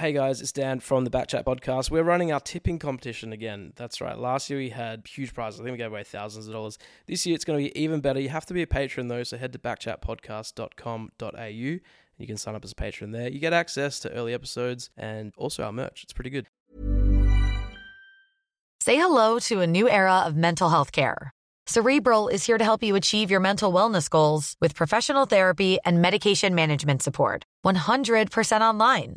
Hey guys, it's Dan from the Backchat podcast. We're running our tipping competition again. That's right. Last year we had huge prizes. I think we gave away thousands of dollars. This year it's going to be even better. You have to be a patron though, so head to backchatpodcast.com.au. You can sign up as a patron there. You get access to early episodes and also our merch. It's pretty good. Say hello to a new era of mental health care. Cerebral is here to help you achieve your mental wellness goals with professional therapy and medication management support. 100% online.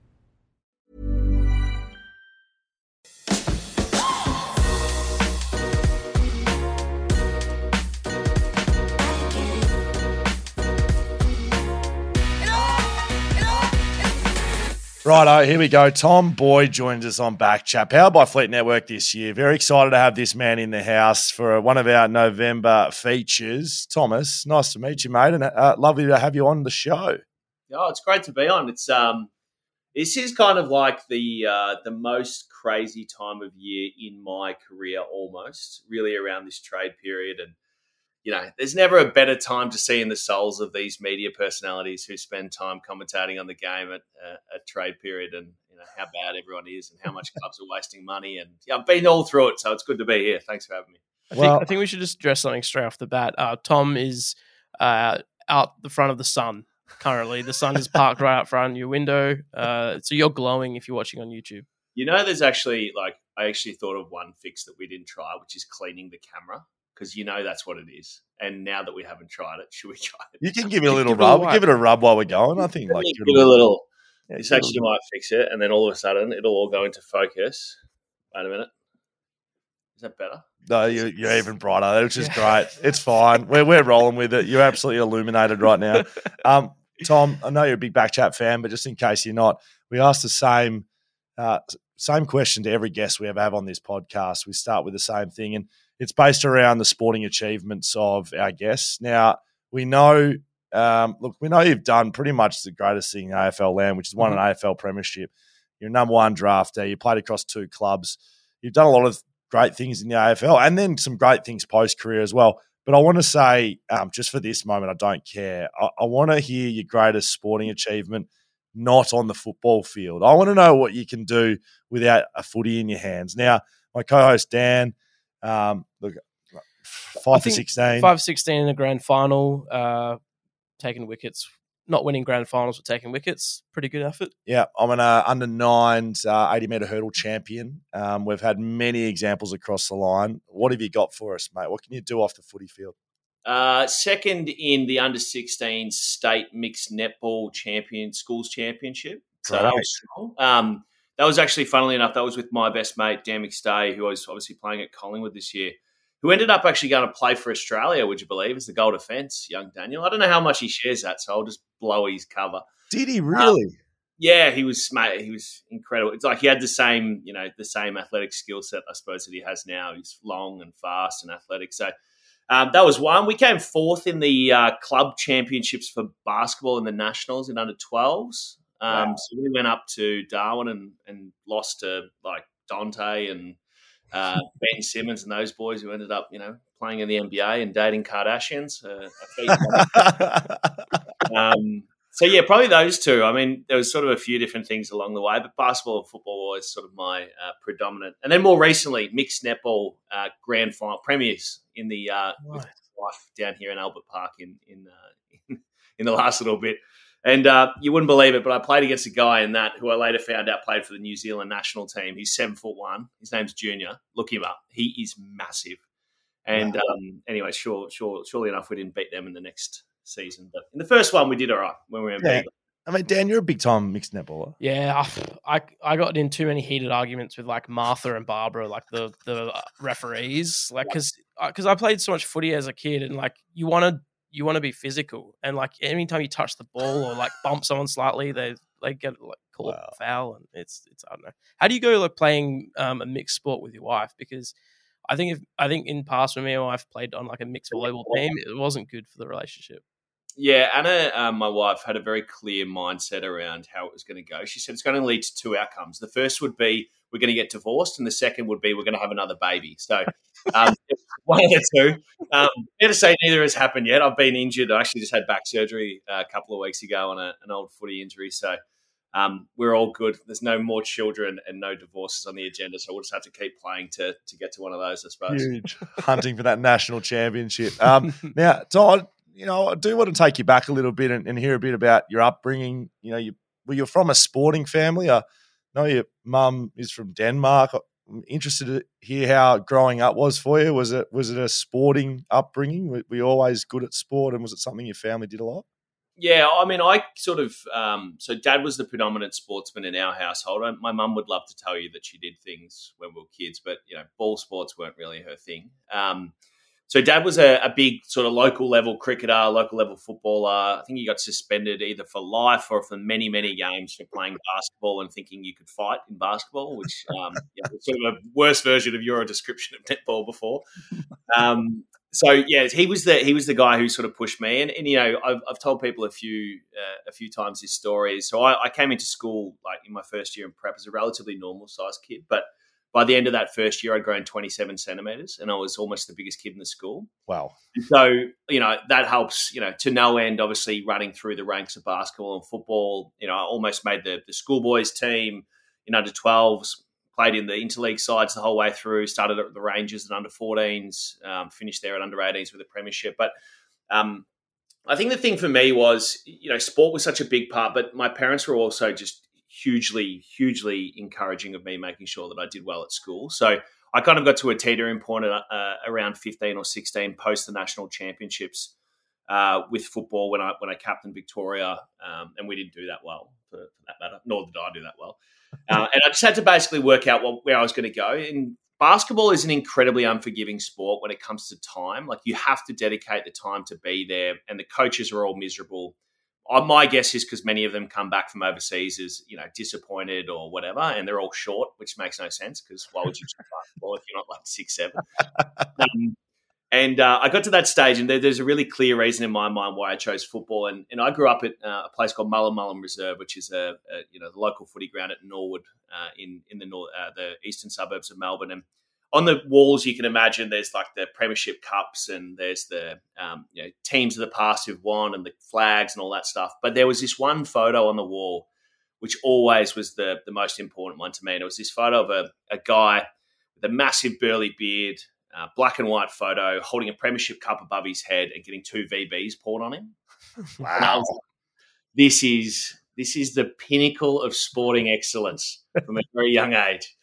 Righto, here we go. Tom Boyd joins us on Backchat, powered by Fleet Network this year. Very excited to have this man in the house for one of our Movember features. Thomas, nice to meet you, mate, and uh, lovely to have you on the show. Oh, it's great to be on. It's um, this is kind of like the uh, the most crazy time of year in my career, almost really around this trade period, and you know, there's never a better time to see in the souls of these media personalities who spend time commentating on the game at uh, a trade period and you know how bad everyone is and how much clubs are wasting money. And yeah, I've been all through it, so it's good to be here. Thanks for having me. I think, I think we should just address something straight off the bat. Uh, Tom is uh, out the front of the sun currently. The sun is parked right out front of your window. Uh, so you're glowing if you're watching on YouTube. You know, there's actually like I actually thought of one fix that we didn't try, which is cleaning the camera because you know that's what it is. And now that we haven't tried it, should we try it? You can give it a little rub. Give it a rub while we're going. I think like give it a little. Yeah, this actually might fix it, and then all of a sudden it'll all go into focus. Wait a minute. Is that better? No, you're, you're even brighter, which is great. It's fine. We're, we're rolling with it. You're absolutely illuminated right now. Um, Tom, I know you're a big Backchat fan, but just in case you're not, we ask the same uh, same question to every guest we ever have on this podcast. We start with the same thing, and it's based around the sporting achievements of our guests. Now, we know, um, look, we know you've done pretty much the greatest thing in AFL land, which is won mm-hmm. an AFL premiership. You're number one drafter. You played across two clubs. You've done a lot of great things in the AFL and then some great things post career as well. But I want to say, um, just for this moment, I don't care. I, I want to hear your greatest sporting achievement not on the football field. I want to know what you can do without a footy in your hands. Now, my co host Dan, um, look, five for sixteen, five for sixteen in the grand final, uh, taking wickets, not winning grand finals, but taking wickets. Pretty good effort. Yeah, I'm an uh, under nines uh, 80 meter hurdle champion. Um, we've had many examples across the line. What have you got for us, mate? What can you do off the footy field? Uh, second in the under 16 state mixed netball champion schools championship. So that was strong. Um, that was actually, funnily enough, that was with my best mate, Dan McStay, who was obviously playing at Collingwood this year, who ended up actually going to play for Australia, would you believe, as the goal defence, young Daniel. I don't know how much he shares that, so I'll just blow his cover. Did he really? Um, yeah, he was mate, he was incredible. It's like he had the same, you know, the same athletic skill set, I suppose, that he has now. He's long and fast and athletic. So um, that was one. We came fourth in the uh, club championships for basketball in the nationals in under 12s. Um, wow. So we went up to Darwin and, and lost to like Dante and uh, Ben Simmons and those boys who ended up, you know, playing in the NBA and dating Kardashians. Uh, um, so yeah, probably those two. I mean, there was sort of a few different things along the way, but basketball and football was sort of my uh, predominant. And then more recently, mixed netball uh, grand final premiers in the uh, right. wife down here in Albert Park in in, uh, in the last little bit. And uh, you wouldn't believe it, but I played against a guy in that who I later found out played for the New Zealand national team. He's seven foot one. His name's Junior. Look him up. He is massive. And wow. um, anyway, sure, sure, surely enough, we didn't beat them in the next season. But in the first one, we did all right when we were in yeah. I mean, Dan, you're a big time mixed netballer. Yeah, I I got in too many heated arguments with like Martha and Barbara, like the the referees, like because because uh, I played so much footy as a kid, and like you want to you want to be physical, and like anytime you touch the ball or like bump someone slightly, they they get like called wow. foul, and it's it's I don't know. How do you go like playing um, a mixed sport with your wife? Because I think if I think in past when me and my wife played on like a mixed volleyball team, it wasn't good for the relationship. Yeah, Anna, um, my wife, had a very clear mindset around how it was going to go. She said it's going to lead to two outcomes. The first would be we're going to get divorced, and the second would be we're going to have another baby. So, um, one of the two. Um, fair to say, neither has happened yet. I've been injured. I actually just had back surgery uh, a couple of weeks ago on a, an old footy injury. So, um, we're all good. There's no more children and no divorces on the agenda, so we'll just have to keep playing to to get to one of those, I suppose. Huge hunting for that national championship. Um, now, Todd, you know, I do want to take you back a little bit and, and hear a bit about your upbringing. You know, you well, you're from a sporting family. I know your mum is from Denmark. I'm interested to hear how growing up was for you. Was it was it a sporting upbringing? Were, were you always good at sport, and was it something your family did a lot? Yeah, I mean, I sort of um, so dad was the predominant sportsman in our household. My mum would love to tell you that she did things when we were kids, but you know, ball sports weren't really her thing. Um, so dad was a, a, big sort of local level cricketer, local level footballer. I think he got suspended either for life or for many, many games for playing basketball and thinking you could fight in basketball, which um, yeah, was sort of a worse version of your description of netball before. Um, so yeah, he was the he was the guy who sort of pushed me, and, and you know I've, I've told people a few uh, a few times his stories. So I, I came into school like in my first year in prep as a relatively normal sized kid, but by the end of that first year, I'd grown 27 centimeters and I was almost the biggest kid in the school. Wow. So, you know, that helps, you know, to no end, obviously running through the ranks of basketball and football. You know, I almost made the, the schoolboys team in under 12s, played in the interleague sides the whole way through, started at the Rangers and under 14s, um, finished there at under 18s with a premiership. But um, I think the thing for me was, you know, sport was such a big part, but my parents were also just hugely, hugely encouraging of me making sure that I did well at school. So I kind of got to a teetering point at, uh, around 15 or 16 post the national championships uh, with football when I when I captained Victoria, um, and we didn't do that well for, for, that matter. Nor did I do that well. Uh, and I just had to basically work out what, where I was going to go. And basketball is an incredibly unforgiving sport when it comes to time. Like you have to dedicate the time to be there, and the coaches are all miserable my guess is because many of them come back from overseas as you know disappointed or whatever, and they're all short, which makes no sense because why would you play basketball if you're not like six seven? um, and uh, I got to that stage, and there, there's a really clear reason in my mind why I chose football. And, and I grew up at uh, a place called Mullum Mullum Reserve, which is a, a, you know the local footy ground at Norwood uh, in in the north, uh, the eastern suburbs of Melbourne. And on the walls, you can imagine there's like the Premiership Cups and there's the um, you know, teams of the past who've won and the flags and all that stuff. But there was this one photo on the wall, which always was the, the most important one to me. And it was this photo of a, a guy with a massive burly beard, uh, black and white photo, holding a Premiership Cup above his head and getting two VBs poured on him. Wow. this is this is the pinnacle of sporting excellence from a very young age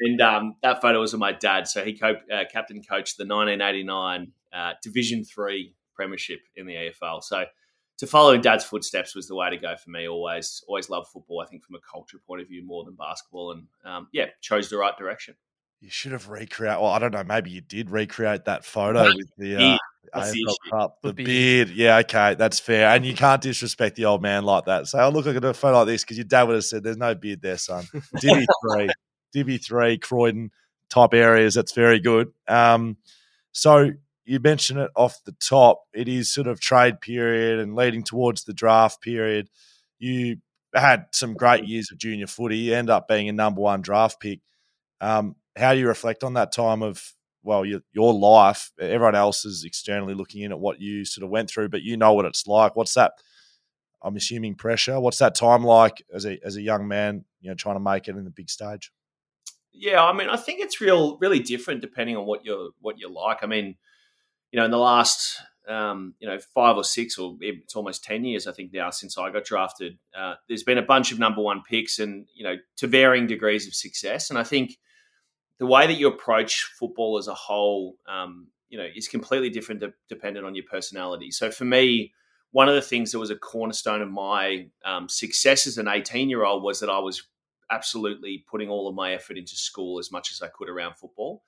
and um, that photo was of my dad. So he co- uh, captain coached the 1989 uh, Division Three Premiership in the AFL. So to follow in dad's footsteps was the way to go for me. Always, always loved football. I think from a culture point of view more than basketball, and um, yeah, chose the right direction. You should have recreated. Well, I don't know. Maybe you did recreate that photo with the uh, That's AFL issue. Cup, the, The beard. beard. Yeah, okay, that's fair. And you can't disrespect the old man like that. Say, oh, look, I got a photo like this because your dad would have said, there's no beard there, son. Dibby three, Dibby three, Croydon type areas. That's very good. Um, so you mentioned it off the top. It is sort of trade period and leading towards the draft period. You had some great years of junior footy. You end up being a number one draft pick. Um, how do you reflect on that time of well, your your life? Everyone else is externally looking in at what you sort of went through, but you know what it's like. What's that? I'm assuming pressure. What's that time like as a as a young man? You know, trying to make it in the big stage. Yeah, I mean, I think it's real, really different depending on what you're what you like. I mean, you know, in the last um, you know five or six or it's almost ten years, I think now since I got drafted, uh, there's been a bunch of number one picks, and you know, to varying degrees of success. And I think the way that you approach football as a whole, um, you know, is completely different de- dependent on your personality. So for me, one of the things that was a cornerstone of my um, success as an 18 year old was that I was absolutely putting all of my effort into school as much as I could around football.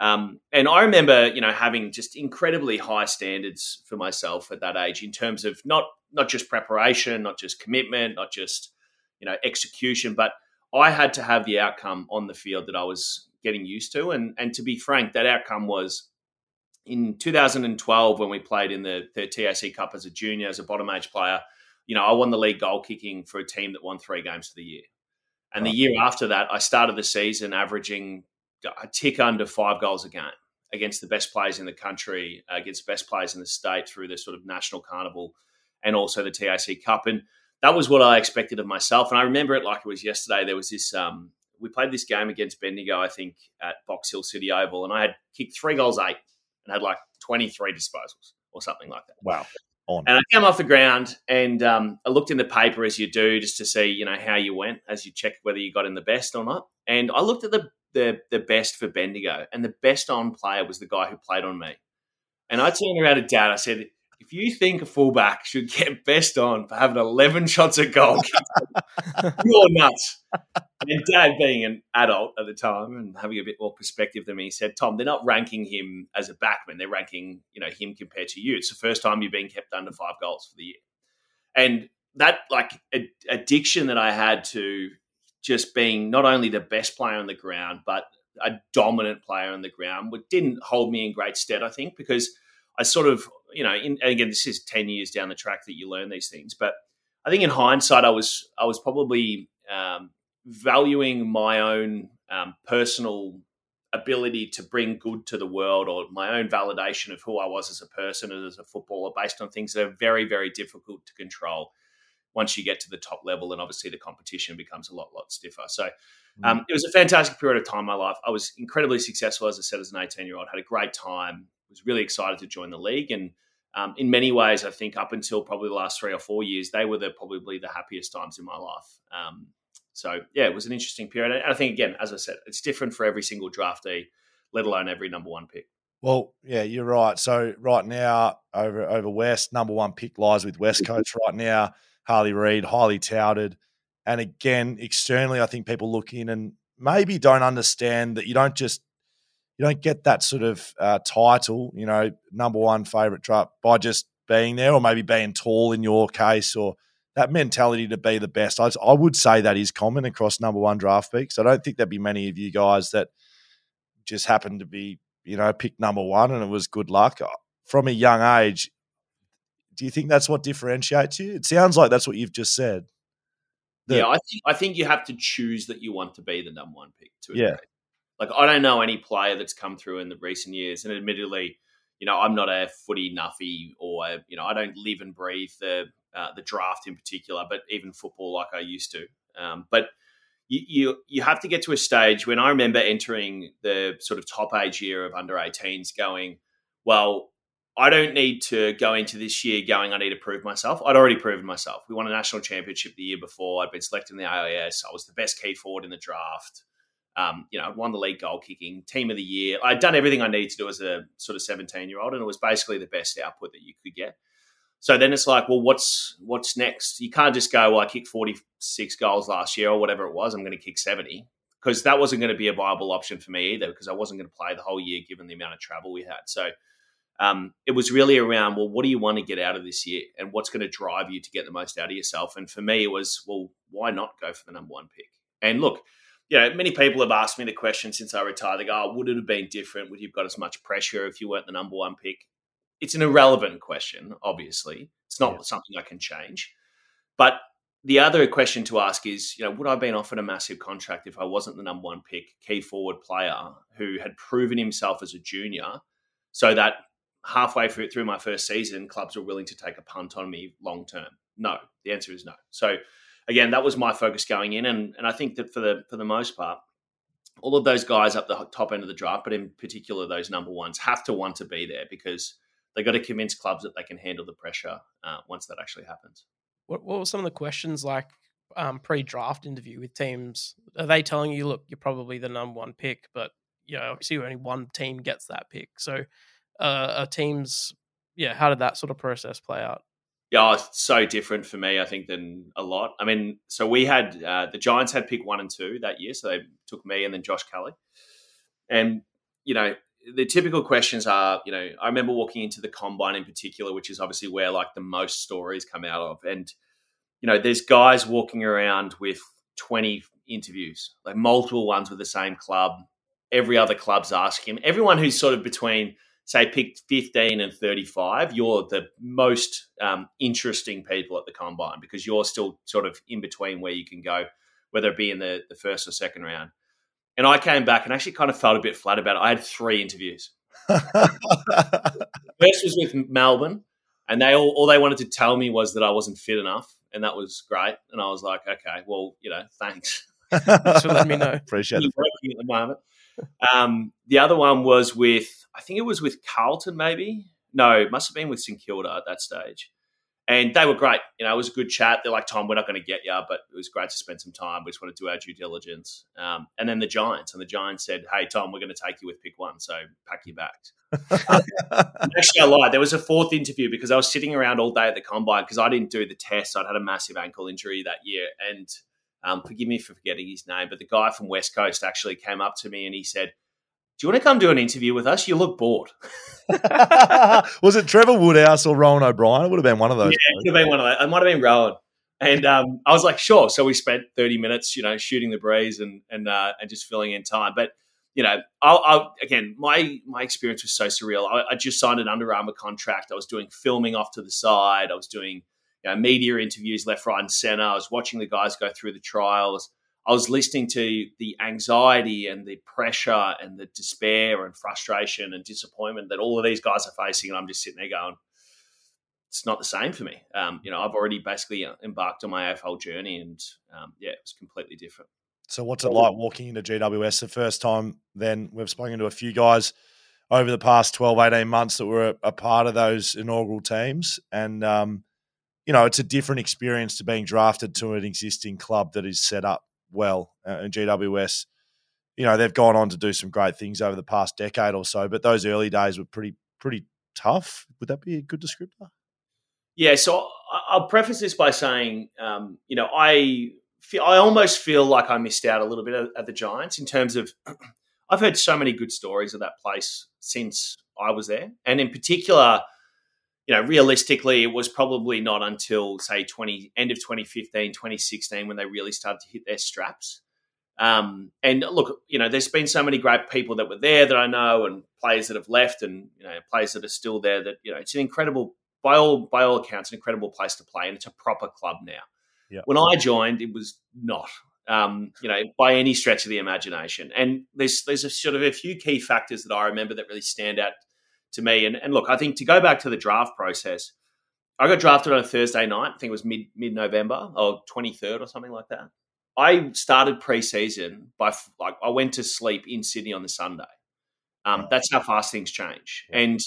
Um, and I remember, you know, having just incredibly high standards for myself at that age in terms of not not just preparation, not just commitment, not just you know execution, but I had to have the outcome on the field that I was getting used to. And and to be frank, that outcome was in 2012 when we played in the, the TAC Cup as a junior, as a bottom age player. You know, I won the league goal kicking for a team that won three games for the year. And the year after that, I started the season averaging a tick under five goals a game against the best players in the country, against the best players in the state through the sort of national carnival and also the TAC Cup. And that was what I expected of myself. And I remember it like it was yesterday. There was this, um, we played this game against Bendigo, I think, at Box Hill City Oval, and I had kicked three goals, eight, and had like 23 disposals or something like that. Wow. On. And I came off the ground and um, I looked in the paper as you do just to see, you know, how you went as you check whether you got in the best or not. And I looked at the the the best for Bendigo, and the best on player was the guy who played on me. And I turned around to Dad. I said, "If you think a fullback should get best on for having eleven shots at goal, you're nuts." And Dad, being an adult at the time and having a bit more perspective than me, said, "Tom, they're not ranking him as a backman. They're ranking, you know, him compared to you. It's the first time you've been kept under five goals for the year." And that like ad- addiction that I had to just being not only the best player on the ground, but a dominant player on the ground, which didn't hold me in great stead, I think, because I sort of, you know, in, and again, this is 10 years down the track that you learn these things. But I think in hindsight, I was, I was probably um, valuing my own um, personal ability to bring good to the world or my own validation of who I was as a person and as a footballer based on things that are very, very difficult to control once you get to the top level and obviously the competition becomes a lot lot stiffer so um, it was a fantastic period of time in my life i was incredibly successful as i said as an 18 year old had a great time was really excited to join the league and um, in many ways i think up until probably the last three or four years they were the probably the happiest times in my life um, so yeah it was an interesting period and i think again as i said it's different for every single draftee let alone every number one pick Well, yeah, you're right. So right now, over over West, number one pick lies with West Coast right now. Harley Reid, highly touted. And again, externally, I think people look in and maybe don't understand that you don't just you don't get that sort of uh, title, you know, number one favorite draft by just being there, or maybe being tall in your case, or that mentality to be the best. I, I would say that is common across number one draft picks. I don't think there'd be many of you guys that just happened to be, you know, picked number one and it was good luck from a young age do you think that's what differentiates you? It sounds like that's what you've just said. The, yeah, I think I think you have to choose that you want to be the number one pick. To yeah, like I don't know any player that's come through in the recent years, and admittedly, you know, I'm not a footy nuffy, or a, you know, I don't live and breathe the uh, the draft in particular, but even football like I used to. Um, but you, you you have to get to a stage when I remember entering the sort of top age year of under 18s, going, well, I don't need to go into this year going, I need to prove myself. I'd already proven myself. We won a national championship the year before. I'd been selected in the AIS. I was the best key forward in the draft. Um, you know, won the league goal kicking, team of the year. I'd done everything I needed to do as a sort of 17 year old, and it was basically the best output that you could get. So then it's like, well, what's what's next? You can't just go, well, I kicked 46 goals last year or whatever it was. I'm going to kick 70 because that wasn't going to be a viable option for me either because I wasn't going to play the whole year given the amount of travel we had. So um, it was really around, well, what do you want to get out of this year, and what's going to drive you to get the most out of yourself? And for me, it was, well, why not go for the number one pick? And look, you know, many people have asked me the question since I retired. They go, oh, would it have been different? Would you have got as much pressure if you weren't the number one pick? It's an irrelevant question, obviously. It's not yeah. something I can change. But the other question to ask is, you know, would I have been offered a massive contract if I wasn't the number one pick, key forward player who had proven himself as a junior, so that halfway through, through my first season, clubs were willing to take a punt on me long term? No. The answer is no. So again, that was my focus going in, and and I think that for the for the most part, all of those guys up the top end of the draft, but in particular those number ones, have to want to be there because they got to convince clubs that they can handle the pressure uh, once that actually happens. What, what were some of the questions like um, pre-draft interview with teams? Are they telling you, look, you're probably the number one pick, but you know, obviously only one team gets that pick. So, uh, are teams, yeah, how did that sort of process play out? Yeah, it's so different for me, I think, than a lot. I mean, so we had uh, the Giants had pick one and two that year, so they took me and then Josh Kelly, and you know, the typical questions are, you know, I remember walking into the combine in particular, which is obviously where like the most stories come out of. And, you know, there's guys walking around with 20 interviews, like multiple ones with the same club. Every other club's asking him. Everyone who's sort of between, say, picked 15 and 35, you're the most um, interesting people at the combine because you're still sort of in between where you can go, whether it be in the, the first or second round. And I came back and actually kind of felt a bit flat about it. I had three interviews. First was with Melbourne, and they all, all they wanted to tell me was that I wasn't fit enough, and that was great. And I was like, okay, well, you know, thanks. so let me know. Appreciate it. At the moment. Um, the other one was with, I think it was with Carlton, maybe. No, it must have been with St Kilda at that stage and they were great. You know, it was a good chat. They're like, Tom, we're not going to get you, but it was great to spend some time. We just want to do our due diligence. Um, and then the Giants, and the Giants said, Hey, Tom, we're going to take you with pick one, so pack your bags. Actually, I lied. There was a fourth interview because I was sitting around all day at the combine because I didn't do the test. I'd had a massive ankle injury that year, and um, forgive me for forgetting his name, but the guy from West Coast actually came up to me and he said, do you want to come do an interview with us? You look bored. was it Trevor Woodhouse or Rohan O'Brien? It would have been one of those. Yeah, it could have been one of those. It might have been Rohan. And um, I was like, sure. So we spent 30 minutes, you know, shooting the breeze and and uh, and just filling in time. But you know, I'll, I'll, again, my my experience was so surreal. I, I, just signed an Under Armour contract. I was doing filming off to the side. I was doing you know, media interviews left, right, and center. I was watching the guys go through the trials. I was listening to the anxiety and the pressure and the despair and frustration and disappointment that all of these guys are facing, and I'm just sitting there going, "It's not the same for me." Um, you know, I've already basically embarked on my AFL journey, and um, yeah, it was completely different. So, what's it like walking into GWS the first time? Then we've spoken to a few guys over the past 12, 18 months that were a, a part of those inaugural teams, and um, you know, it's a different experience to being drafted to an existing club that is set up well. Uh, and GWS, you know, they've gone on to do some great things over the past decade or so, but those early days were pretty pretty tough. Would that be a good descriptor? Yeah. So I'll preface this by saying, um, you know, I feel, I almost feel like I missed out a little bit at the Giants in terms of I've heard so many good stories of that place since I was there, and in particular you know, realistically, it was probably not until say 20 end of 2015, 2016 when they really started to hit their straps. Um, and look, you know, there's been so many great people that were there that I know, and players that have left, and you know, players that are still there. That you know, it's an incredible, by all by all accounts, an incredible place to play, and it's a proper club now. When I joined, it was not, um, you know, by any stretch of the imagination. And there's there's a sort of a few key factors that I remember that really stand out to me. And, and look, I think to go back to the draft process, I got drafted on a Thursday night. I think it was mid mid November or twenty third or something like that. I started preseason by like I went to sleep in Sydney on the Sunday. Um, that's how fast things change. And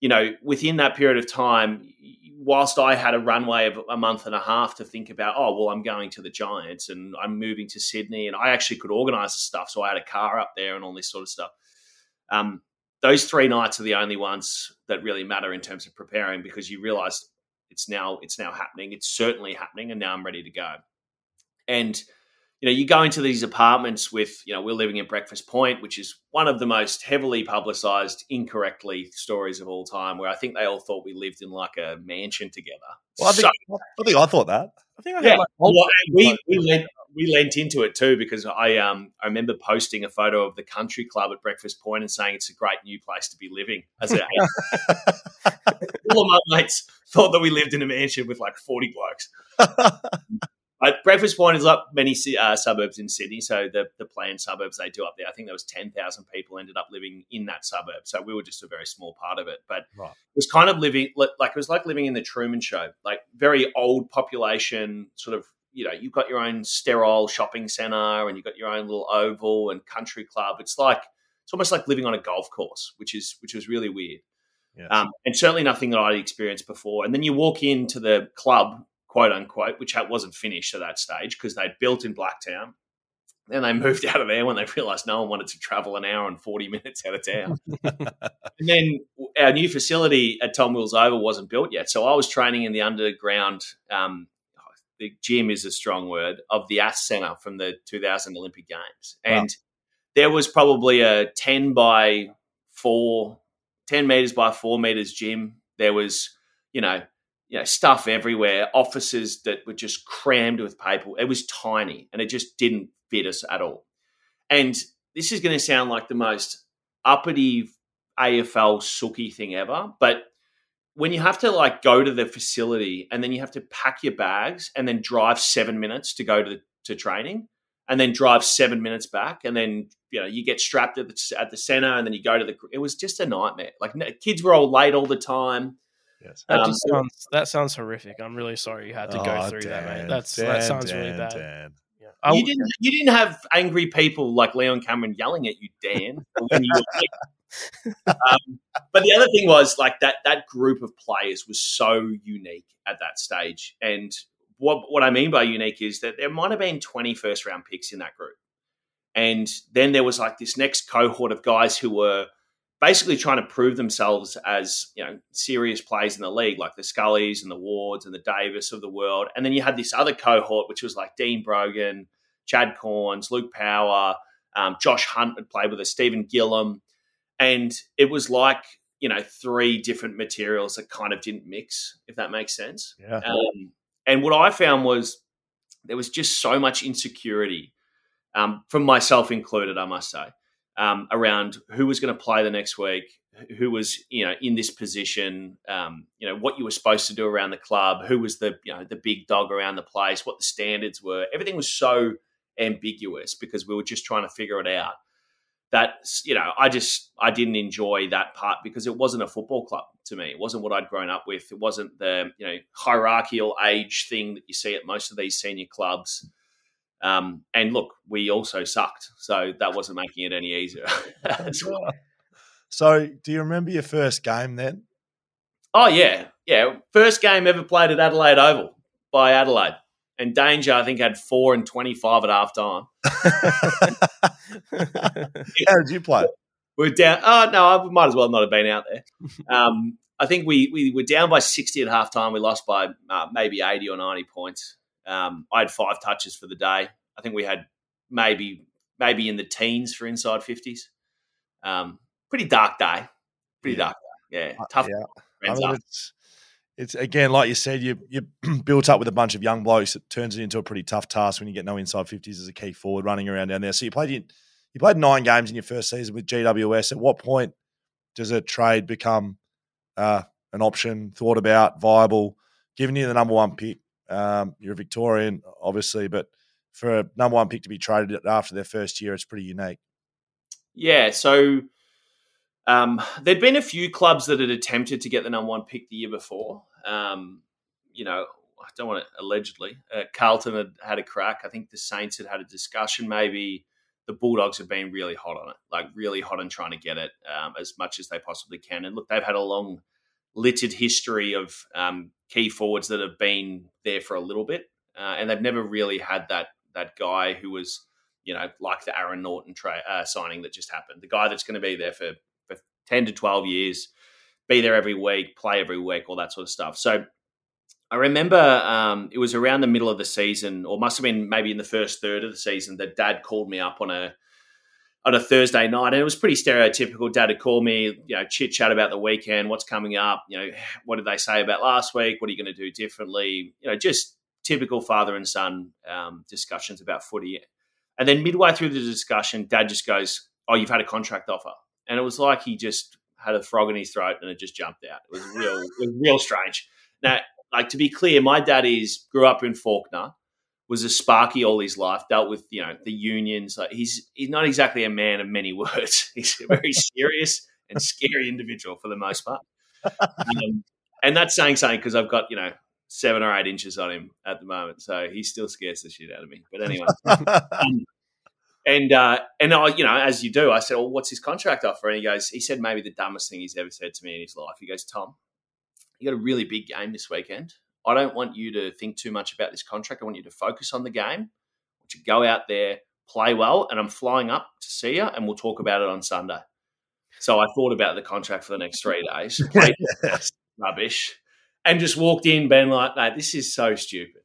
you know, within that period of time, whilst I had a runway of a month and a half to think about, oh well, I'm going to the Giants and I'm moving to Sydney, and I actually could organise the stuff. So I had a car up there and all this sort of stuff. Um, those three nights are the only ones that really matter in terms of preparing because you realize it's now it's now happening. It's certainly happening, and now I'm ready to go. And you know, you go into these apartments with, you know, we're living at Breakfast Point, which is one of the most heavily publicized, incorrectly stories of all time, where I think they all thought we lived in like a mansion together. Well, I think, So- I think I thought that. I think I yeah, had like well, we we lent, we lent into it too because I um I remember posting a photo of the country club at Breakfast Point and saying it's a great new place to be living. As a, all of my mates thought that we lived in a mansion with like forty blokes. Uh, Breakfast Point is like many uh, suburbs in Sydney, so the the planned suburbs they do up there. I think there was ten thousand people ended up living in that suburb, so we were just a very small part of it. But Right. it was kind of living like it was like living in the Truman Show, like very old population, sort of. You know, you've got your own sterile shopping center, and you've got your own little oval and country club. It's like it's almost like living on a golf course, which is which was really weird Yes. um, and certainly nothing that I'd experienced before. And then you walk into the club, quote unquote, which wasn't finished at that stage because they'd built in Blacktown. Then they moved out of there when they realised no one wanted to travel an hour and 40 minutes out of town. and then our new facility at Tom Wills Oval wasn't built yet. So I was training in the underground, um, the gym is a strong word, of the ATH Centre from the 2000 Olympic Games. And there was probably a 10 by 4, 10 meters by 4 meters gym. There was, you know, you know, stuff everywhere, offices that were just crammed with people. It was tiny and it just didn't fit us at all. And this is going to sound like the most uppity AFL sooky thing ever, but when you have to like go to the facility and then you have to pack your bags and then drive seven minutes to go to the, to training and then drive seven minutes back and then you know you get strapped at the, at the center and then you go to the it was just a nightmare like kids were all late all the time yes. That Um, just sounds that sounds horrific. I'm really sorry you had to go Oh, through that, mate. That's Dan, that sounds really bad. Dan. Yeah. I you didn't you didn't have angry people like Leon Cameron yelling at you Dan when you were late. Um, but the other thing was like that that group of players was so unique at that stage and what what I mean by unique is that there might have been 20 first round picks in that group. And then there was like this next cohort of guys who were basically trying to prove themselves as, you know, serious players in the league, like the Scullys and the Wards and the Davis of the world. And then you had this other cohort, which was like Dean Brogan, Chad Cornes, Luke Power, um, Josh Hunt had played with us, Stephen Gilham. And it was like, you know, three different materials that kind of didn't mix, if that makes sense. Yeah. Um, and what I found was there was just so much insecurity, um, from myself included, I must say, um, around who was going to play the next week, who was you know in this position, um, you know what you were supposed to do around the club, who was the you know the big dog around the place, what the standards were. Everything was so ambiguous because we were just trying to figure it out. That you know, I just I didn't enjoy that part because it wasn't a football club to me. It wasn't what I'd grown up with. It wasn't the you know hierarchical age thing that you see at most of these senior clubs. Um, and look, we also sucked, so that wasn't making it any easier. as well. So, do you remember your first game then? Oh yeah, yeah. First game ever played at Adelaide Oval by Adelaide, and Danger I think had four and twenty five at half time. How did you play? We're down. Oh no, I might as well not have been out there. Um, I think we we were down by sixty at half time. We lost by uh, maybe eighty or ninety points. Um, I had five touches for the day. I think we had maybe maybe in the teens for inside fifties. Um, pretty dark day. Pretty Yeah. dark day. Yeah, Uh, tough. yeah. I mean, it's, it's again, like you said, you you built up with a bunch of young blokes. It turns it into a pretty tough task when you get no inside fifties as a key forward running around down there. So you played you played nine games in your first season with GWS. At what point does a trade become uh, an option, thought about, viable? Given you the number one pick, um, you're a Victorian, obviously, but for a number one pick to be traded after their first year, it's pretty unique. Yeah, so um, there'd been a few clubs that had attempted to get the number one pick the year before. Um, you know, I don't want to allegedly. Uh, Carlton had had a crack. I think the Saints had had a discussion. Maybe the Bulldogs have been really hot on it, like really hot on trying to get it um, as much as they possibly can. And look, they've had a long littered history of um, key forwards that have been there for a little bit, uh, and they've never really had that that guy who was you know, like the Aaron Naughton tra- uh, signing that just happened. The guy that's going to be there for, for 10 to 12 years, be there every week, play every week, all that sort of stuff. So I remember um, it was around the middle of the season, or must have been maybe in the first third of the season, that Dad called me up on a on a Thursday night, and it was pretty stereotypical. Dad would call me, you know, chit chat about the weekend, what's coming up, you know, what did they say about last week, what are you going to do differently, you know, just typical father and son um, discussions about footy. And then midway through the discussion, Dad just goes, "Oh, you've had a contract offer," and it was like he just had a frog in his throat and it just jumped out. It was real, it was real strange. Now, like to be clear, my dad is grew up in Fawkner, was a sparky all his life, dealt with you know the unions. Like he's he's not exactly a man of many words. He's a very serious and scary individual for the most part. Um, and that's saying something because I've got you know seven or eight inches on him at the moment, so he still scares the shit out of me. But anyway. um, and uh, and I, you know, as you do, I said, "Well, what's his contract offer?" And he goes, "He said maybe the dumbest thing he's ever said to me in his life." He goes, "Tom, you got a really big game this weekend. I don't want you to think too much about this contract. I want you to focus on the game. I want you to go out there, play well, and I'm flying up to see you, and we'll talk about it on Sunday." So I thought about the contract for the next three days, rubbish, and just walked in, being like, "Mate, this is so stupid."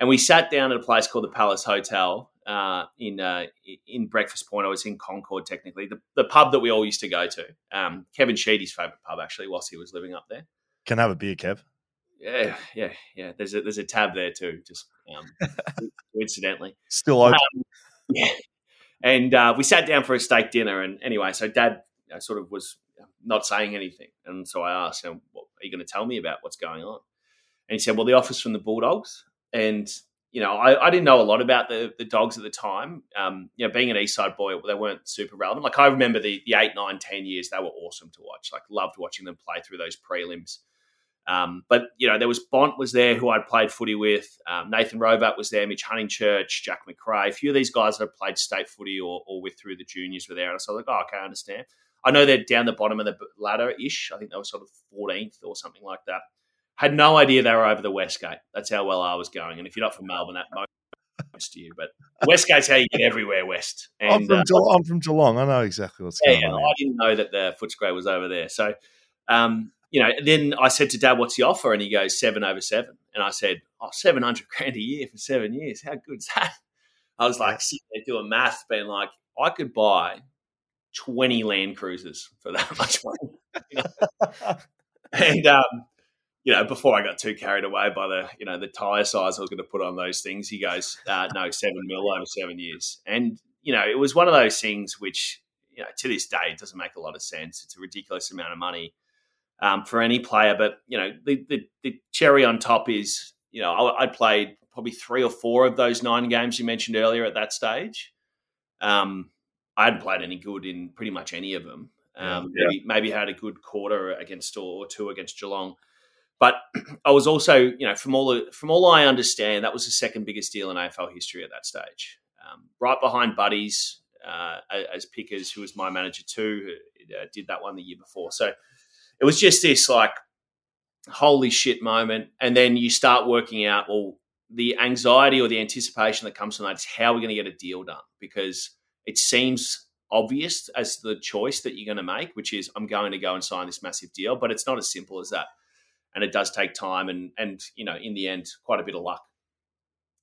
And we sat down at a place called the Palace Hotel uh, in uh, in Breakfast Point. I was in Concord, technically, the, the pub that we all used to go to. Um, Kevin Sheedy's favourite pub, actually, whilst he was living up there. Can I have a beer, Kev? Yeah, yeah, yeah. There's a there's a tab there too, just um, coincidentally. Still open. Yeah. And uh, we sat down for a steak dinner, and anyway, so Dad you know, sort of was not saying anything, and so I asked him, "What are you going to tell me about what's going on?" And he said, "Well, the offer's from the Bulldogs, and you know, I, I didn't know a lot about the, the dogs at the time. Um, you know, being an Eastside boy, they weren't super relevant. Like I remember the the eight, nine, ten years, they were awesome to watch. Like loved watching them play through those prelims. Um, but you know, there was Bont was there who I'd played footy with. Um, Nathan Hrovat was there. Mitch Honeychurch, Jack Macrae. A few of these guys I'd played state footy or, or with through the juniors were there. And so I was like, oh, okay, I understand. I know they're down the bottom of the ladder ish. I think they were sort of 14th or something like that. Had no idea they were over the Westgate. That's how well I was going. And if you're not from Melbourne, that most to you. But Westgate's how you get everywhere west. And, I'm, from uh, Geelong, I'm from Geelong. I know exactly what's yeah, going yeah, on. I didn't know that the Footscray was over there. So, um, you know, then I said to Dad, "What's the offer?" And he goes, seven over seven. And I said, "Oh, 700 grand a year for seven years. How good's that?" I was like, sitting there doing math, being like, I could buy 20 Land Cruisers for that much money. You know? and um, you know, before I got too carried away by the, you know, the tire size I was going to put on those things, he goes, uh, "No, seven mil over seven years." And you know, it was one of those things which, you know, to this day, it doesn't make a lot of sense. It's a ridiculous amount of money um, for any player, but you know, the, the the cherry on top is, you know, I, I played probably three or four of those nine games you mentioned earlier at that stage. Um, I hadn't played any good in pretty much any of them. Um, Yeah. maybe, maybe had a good quarter against or two against Geelong, but I was also, you know, from all the, from all I understand, that was the second biggest deal in AFL history at that stage, um, right behind Buddies uh, as Pickers, who was my manager too, who uh, did that one the year before. So it was just this like holy shit moment, and then you start working out well the anxiety or the anticipation that comes from that is how we're going to get a deal done? Because it seems obvious as the choice that you're going to make, which is I'm going to go and sign this massive deal, but it's not as simple as that, and it does take time and and you know in the end quite a bit of luck.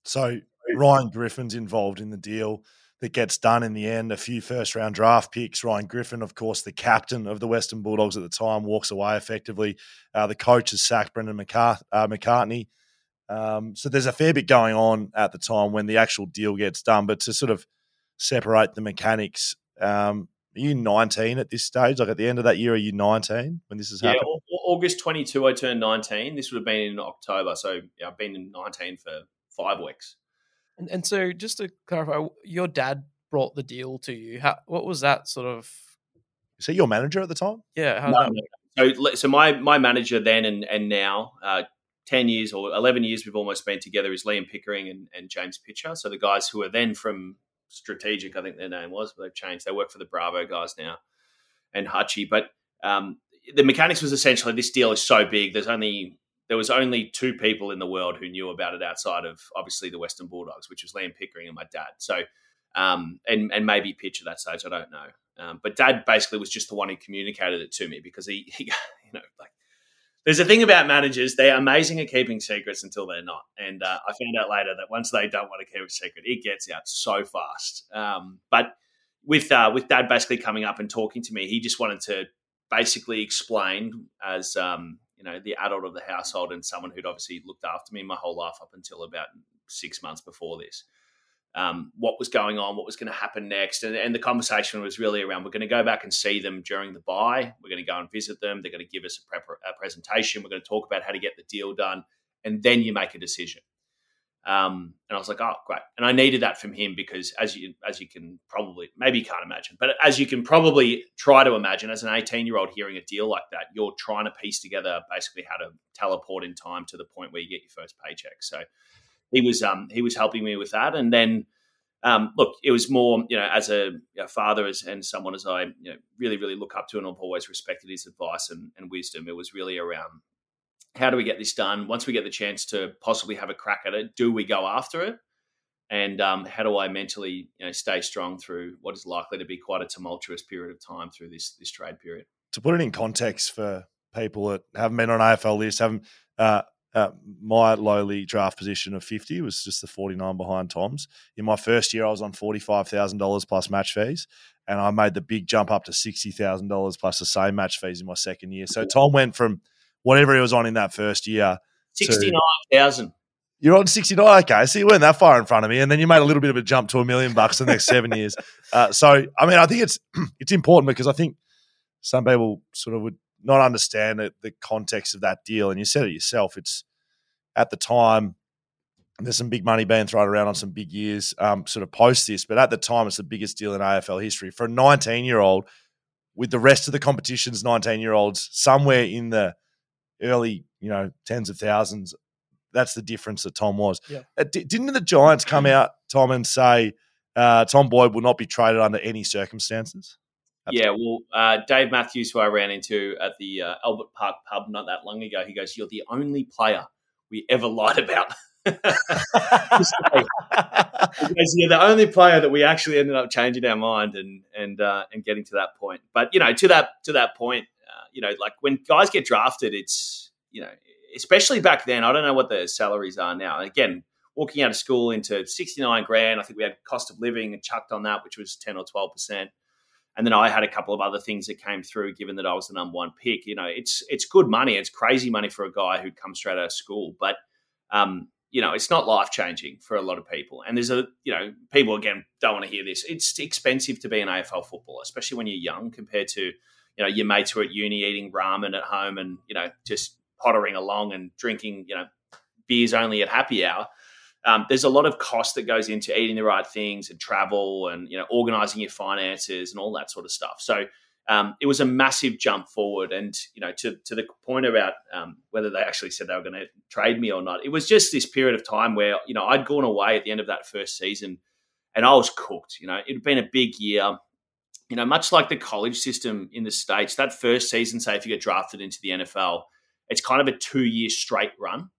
So Ryan Griffin's involved in the deal that gets done in the end. A few first round draft picks. Ryan Griffin, of course, the captain of the Western Bulldogs at the time, walks away effectively. Uh, the coach is sacked Brendan McCart- uh, McCartney. Um, so there's a fair bit going on at the time when the actual deal gets done. But to sort of separate the mechanics, um, are you 19 at this stage? Like at the end of that year, are you 19 when this has Yeah, happened? Au- Au- August 22, I turned 19. This would have been in October, so yeah, I've been in 19 for five weeks. And, and so, just to clarify, your dad brought the deal to you. How, what was that sort of? Is he your manager at the time? Yeah, how No, did no. So, so my my manager then and and now, uh, ten years or eleven years, we've almost been together. Is Liam Pickering and, and James Pitcher. So the guys who are then from Strategic, I think their name was, but they've changed. They work for the Bravo guys now, and Hutchie. But um, the mechanics was essentially this deal is so big. There's only there was only two people in the world who knew about it outside of obviously the Western Bulldogs, which was Liam Pickering and my dad. So um, and and maybe Pitch at that stage, I don't know. Um, but Dad basically was just the one who communicated it to me because he, he you know, like there's a thing about managers; they're amazing at keeping secrets until they're not. And uh, I found out later that once they don't want to keep a secret, it gets out so fast. Um, but with uh, with Dad basically coming up and talking to me, he just wanted to basically explain as um, you know the adult of the household and someone who'd obviously looked after me my whole life up until about six months before this. Um, what was going on, what was going to happen next, and, and the conversation was really around we're going to go back and see them during the buy. We're going to go and visit them. They're going to give us a, prep, a presentation. We're going to talk about how to get the deal done, and then you make a decision. Um, and I was like, oh, great. And I needed that from him because, as you as you can probably maybe you can't imagine, but as you can probably try to imagine, as an 18 year old hearing a deal like that, you're trying to piece together basically how to teleport in time to the point where you get your first paycheck. So he was um, he was helping me with that, and then. Um, look, it was more, you know, as a, a father as, and someone as I you know, really, really look up to and I've always respected his advice and, and wisdom. It was really around how do we get this done? Once we get the chance to possibly have a crack at it, do we go after it? And um, how do I mentally, you know, stay strong through what is likely to be quite a tumultuous period of time through this this trade period? To put it in context for people that haven't been on AFL list, haven't uh, uh, my lowly draft position of 50 was just the 49 behind Tom's. In my first year, I was on $45,000 plus match fees, and I made the big jump up to $60,000 plus the same match fees in my second year. So Tom went from whatever he was on in that first year. 69,000. You're on 69. Okay. So you weren't that far in front of me. And then you made a little bit of a jump to a million bucks the next seven years. Uh, so, I mean, I think it's it's important because I think some people sort of would not understand the, the context of that deal. And you said it yourself. It's at the time, there's some big money being thrown around on some big years um, sort of post this. But at the time, it's the biggest deal in AFL history. For a 19 year old, with the rest of the competition's 19 year olds, somewhere in the early, you know, tens of thousands. That's the difference that Tom was. Yeah. Uh, d- didn't the Giants come out, Tom, and say uh, Tom Boyd will not be traded under any circumstances? That's yeah, well, uh, Dave Matthews, who I ran into at the uh, Albert Park pub not that long ago, he goes, "You're the only player we ever lied about." because you're the only player that we actually ended up changing our mind and and uh, and getting to that point. But you know, to that to that point, you know, like when guys get drafted, it's you know, especially back then. I don't know what the salaries are now. Again, walking out of school into sixty nine grand. I think we had cost of living and chucked on that, which was ten or twelve percent. And then I had a couple of other things that came through, given that I was the number one pick. You know, it's it's good money. It's crazy money for a guy who'd come straight out of school, but um, you know, it's not life changing for a lot of people. And there's a, you know, people again don't want to hear this. It's expensive to be an AFL footballer, especially when you're young compared to you know your mates who are at uni eating ramen at home and you know just pottering along and drinking you know beers only at happy hour. Um, there's a lot of cost that goes into eating the right things and travel and you know organizing your finances and all that sort of stuff. So um, it was a massive jump forward. And you know to to the point about um, whether they actually said they were going to trade me or not, it was just this period of time where you know I'd gone away at the end of that first season and I was cooked. You know it had been a big year you know, much like the college system in the States, that first season, say if you get drafted into the NFL, it's kind of a two year straight run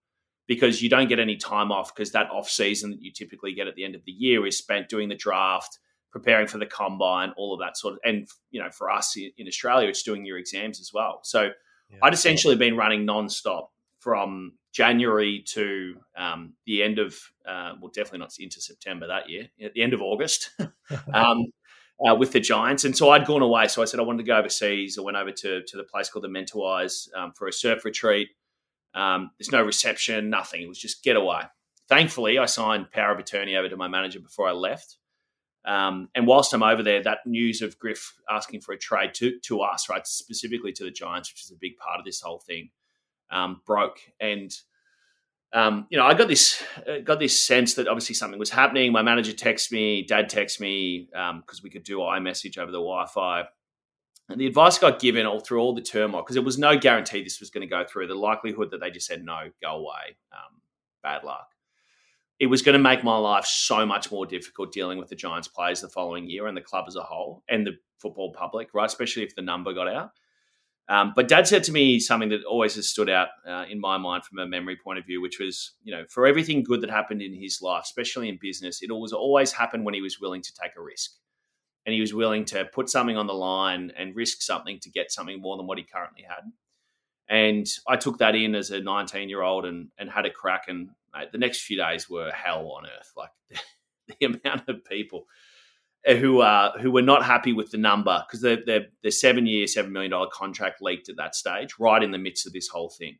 because you don't get any time off because that off season that you typically get at the end of the year is spent doing the draft, preparing for the combine, all of that sort of. And you know, for us in Australia, it's doing your exams as well. So yeah. I'd essentially been running nonstop from January to um, the end of, uh, well, definitely not into September that year, at the end of August. um, uh, with the Giants. And so I'd gone away. So I said I wanted to go overseas. I went over to, to the place called the Mentawais um, for a surf retreat. Um, there's no reception, nothing. It was just get away. Thankfully, I signed power of attorney over to my manager before I left. Um, and whilst I'm over there, that news of Griff asking for a trade to, to us, right, specifically to the Giants, which is a big part of this whole thing, um, broke. And um, you know, I got this uh, got this sense that obviously something was happening. My manager texted me, dad texted me because um, we could do iMessage over the Wi-Fi. And the advice got given all through all the turmoil, because there was no guarantee this was going to go through. The likelihood that they just said no, go away, um, bad luck. It was going to make my life so much more difficult dealing with the Giants players the following year and the club as a whole and the football public, right? Especially if the number got out. Um, but dad said to me something that always has stood out uh, in my mind from a memory point of view, which was, you know, for everything good that happened in his life, especially in business, it always always happened when he was willing to take a risk. And he was willing to put something on the line and risk something to get something more than what he currently had. And I took that in as a 19 year old and, and had a crack. And mate, the next few days were hell on earth. Like the amount of people who uh, who were not happy with the number because the the, the seven year, seven million dollar contract leaked at that stage, right in the midst of this whole thing.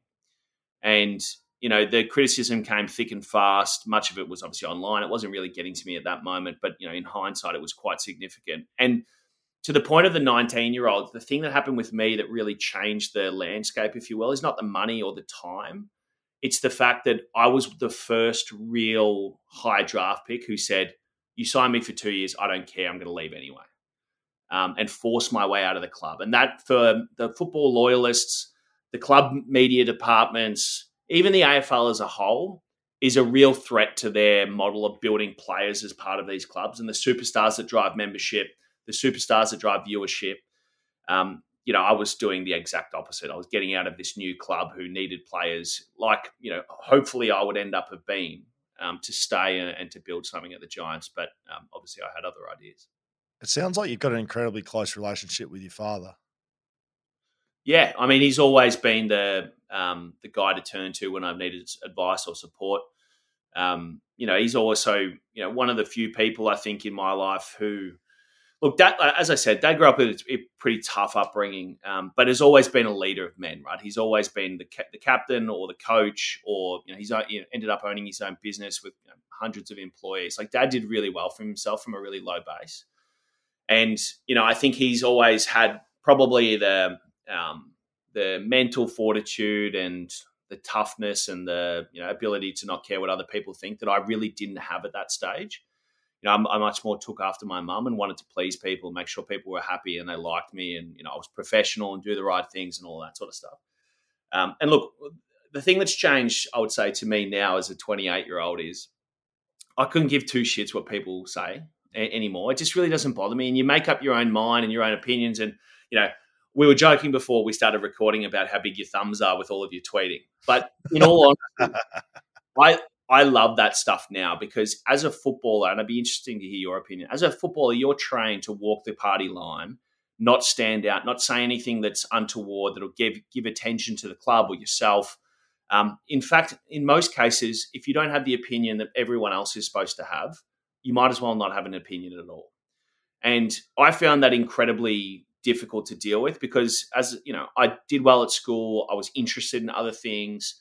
And you know the criticism came thick and fast. Much of it was obviously online. It wasn't really getting to me at that moment, but you know in hindsight, it was quite significant. And to the point of the 19 year olds, the thing that happened with me that really changed the landscape, if you will, is not the money or the time. It's the fact that I was the first real high draft pick who said, You sign me for two years, I don't care, I'm going to leave anyway. Um, and force my way out of the club. And that for the football loyalists, the club media departments, even the AFL as a whole, is a real threat to their model of building players as part of these clubs and the superstars that drive membership the superstars that drive viewership. Um, you know, I was doing the exact opposite. I was getting out of this new club who needed players like, you know, hopefully I would end up have been um, to stay and, and, to build something at the Giants. But um, obviously I had other ideas. It sounds like you've got an incredibly close relationship with your father. Yeah, I mean, he's always been the um, the guy to turn to when I've needed advice or support. Um, you know, he's also you know one of the few people I think in my life who look, that as I said, Dad grew up with a pretty tough upbringing, um, but has always been a leader of men. Right, he's always been the, ca- the captain or the coach, or you know, he's you know, ended up owning his own business with you know, hundreds of employees. Like Dad did really well for himself from a really low base, and you know, I think he's always had probably the um, the mental fortitude and the toughness and the you know ability to not care what other people think that I really didn't have at that stage you know, I, much more took after my mum and wanted to please people, make sure people were happy and they liked me, and you know, I was professional and do the right things and all that sort of stuff. Um, and look, the thing that's changed, I would say, to me now as a 28 year old is I couldn't give two shits what people say a- anymore. It just really doesn't bother me. And you make up your own mind and your own opinions. And you know, we were joking before we started recording about how big your thumbs are with all of your tweeting. But in all honesty, I I love that stuff now because as a footballer, and it'd be interesting to hear your opinion. As a footballer, you're trained to walk the party line, not stand out, not say anything that's untoward that'll give give attention to the club or yourself. Um, in fact, in most cases, if you don't have the opinion that everyone else is supposed to have, you might as well not have an opinion at all. And I found that incredibly difficult to deal with because, as you know, I did well at school. I was interested in other things.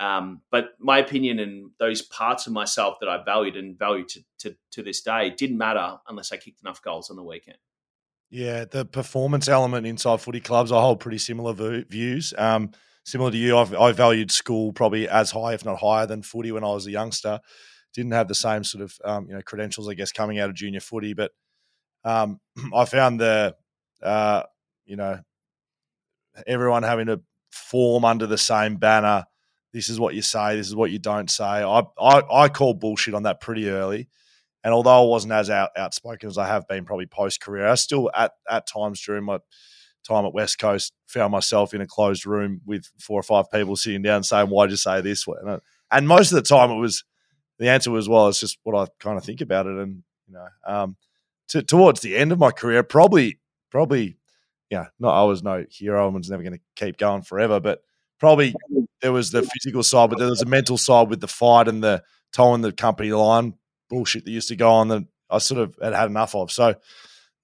Um, but my opinion and those parts of myself that I valued and value to, to, to this day didn't matter unless I kicked enough goals on the weekend. Yeah, the performance element inside footy clubs, I hold pretty similar views. Um, similar to you, I've, I valued school probably as high, if not higher, than footy when I was a youngster. Didn't have the same sort of um, you know credentials, I guess, coming out of junior footy, but um, I found the uh, you know everyone having to form under the same banner this is what you say, this is what you don't say. I I, I call bullshit on that pretty early. And although I wasn't as out, outspoken as I have been probably post career, I still at at times during my time at West Coast found myself in a closed room with four or five people sitting down saying, "Why'd you say this?" And most of the time, it was the answer was, "Well, it's just what I kind of think about it." And you know, um, to, towards the end of my career, probably probably, yeah, not I was no hero. I was never going to keep going forever, but probably there was the physical side, but there was a mental side with the fight and the towing the company line bullshit that used to go on that I sort of had had enough of. So,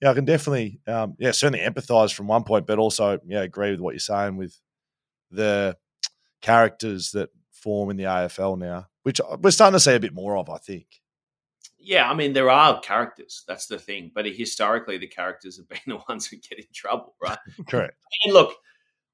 yeah, I can definitely, um, yeah, certainly empathise from one point, but also, yeah, agree with what you're saying with the characters that form in the AFL now, which we're starting to see a bit more of, I think. Yeah, I mean, there are characters. That's the thing. But historically, the characters have been the ones who get in trouble, right? Correct. And look,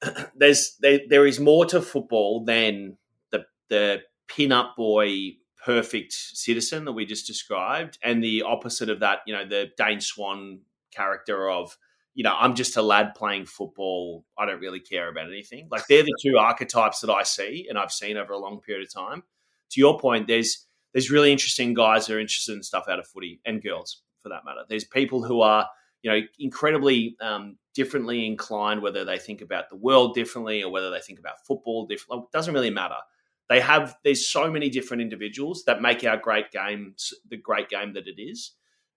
there's there, there is more to football than the the pin-up boy perfect citizen that we just described and the opposite of that you know the dane swan character of you know i'm just a lad playing football i don't really care about anything like they're the two archetypes that i see and i've seen over a long period of time to your point there's there's really interesting guys that are interested in stuff out of footy and girls for that matter there's people who are you know incredibly um, differently inclined, whether they think about the world differently or whether they think about football differently. It doesn't really matter. They have there's so many different individuals that make our great game the great game that it is.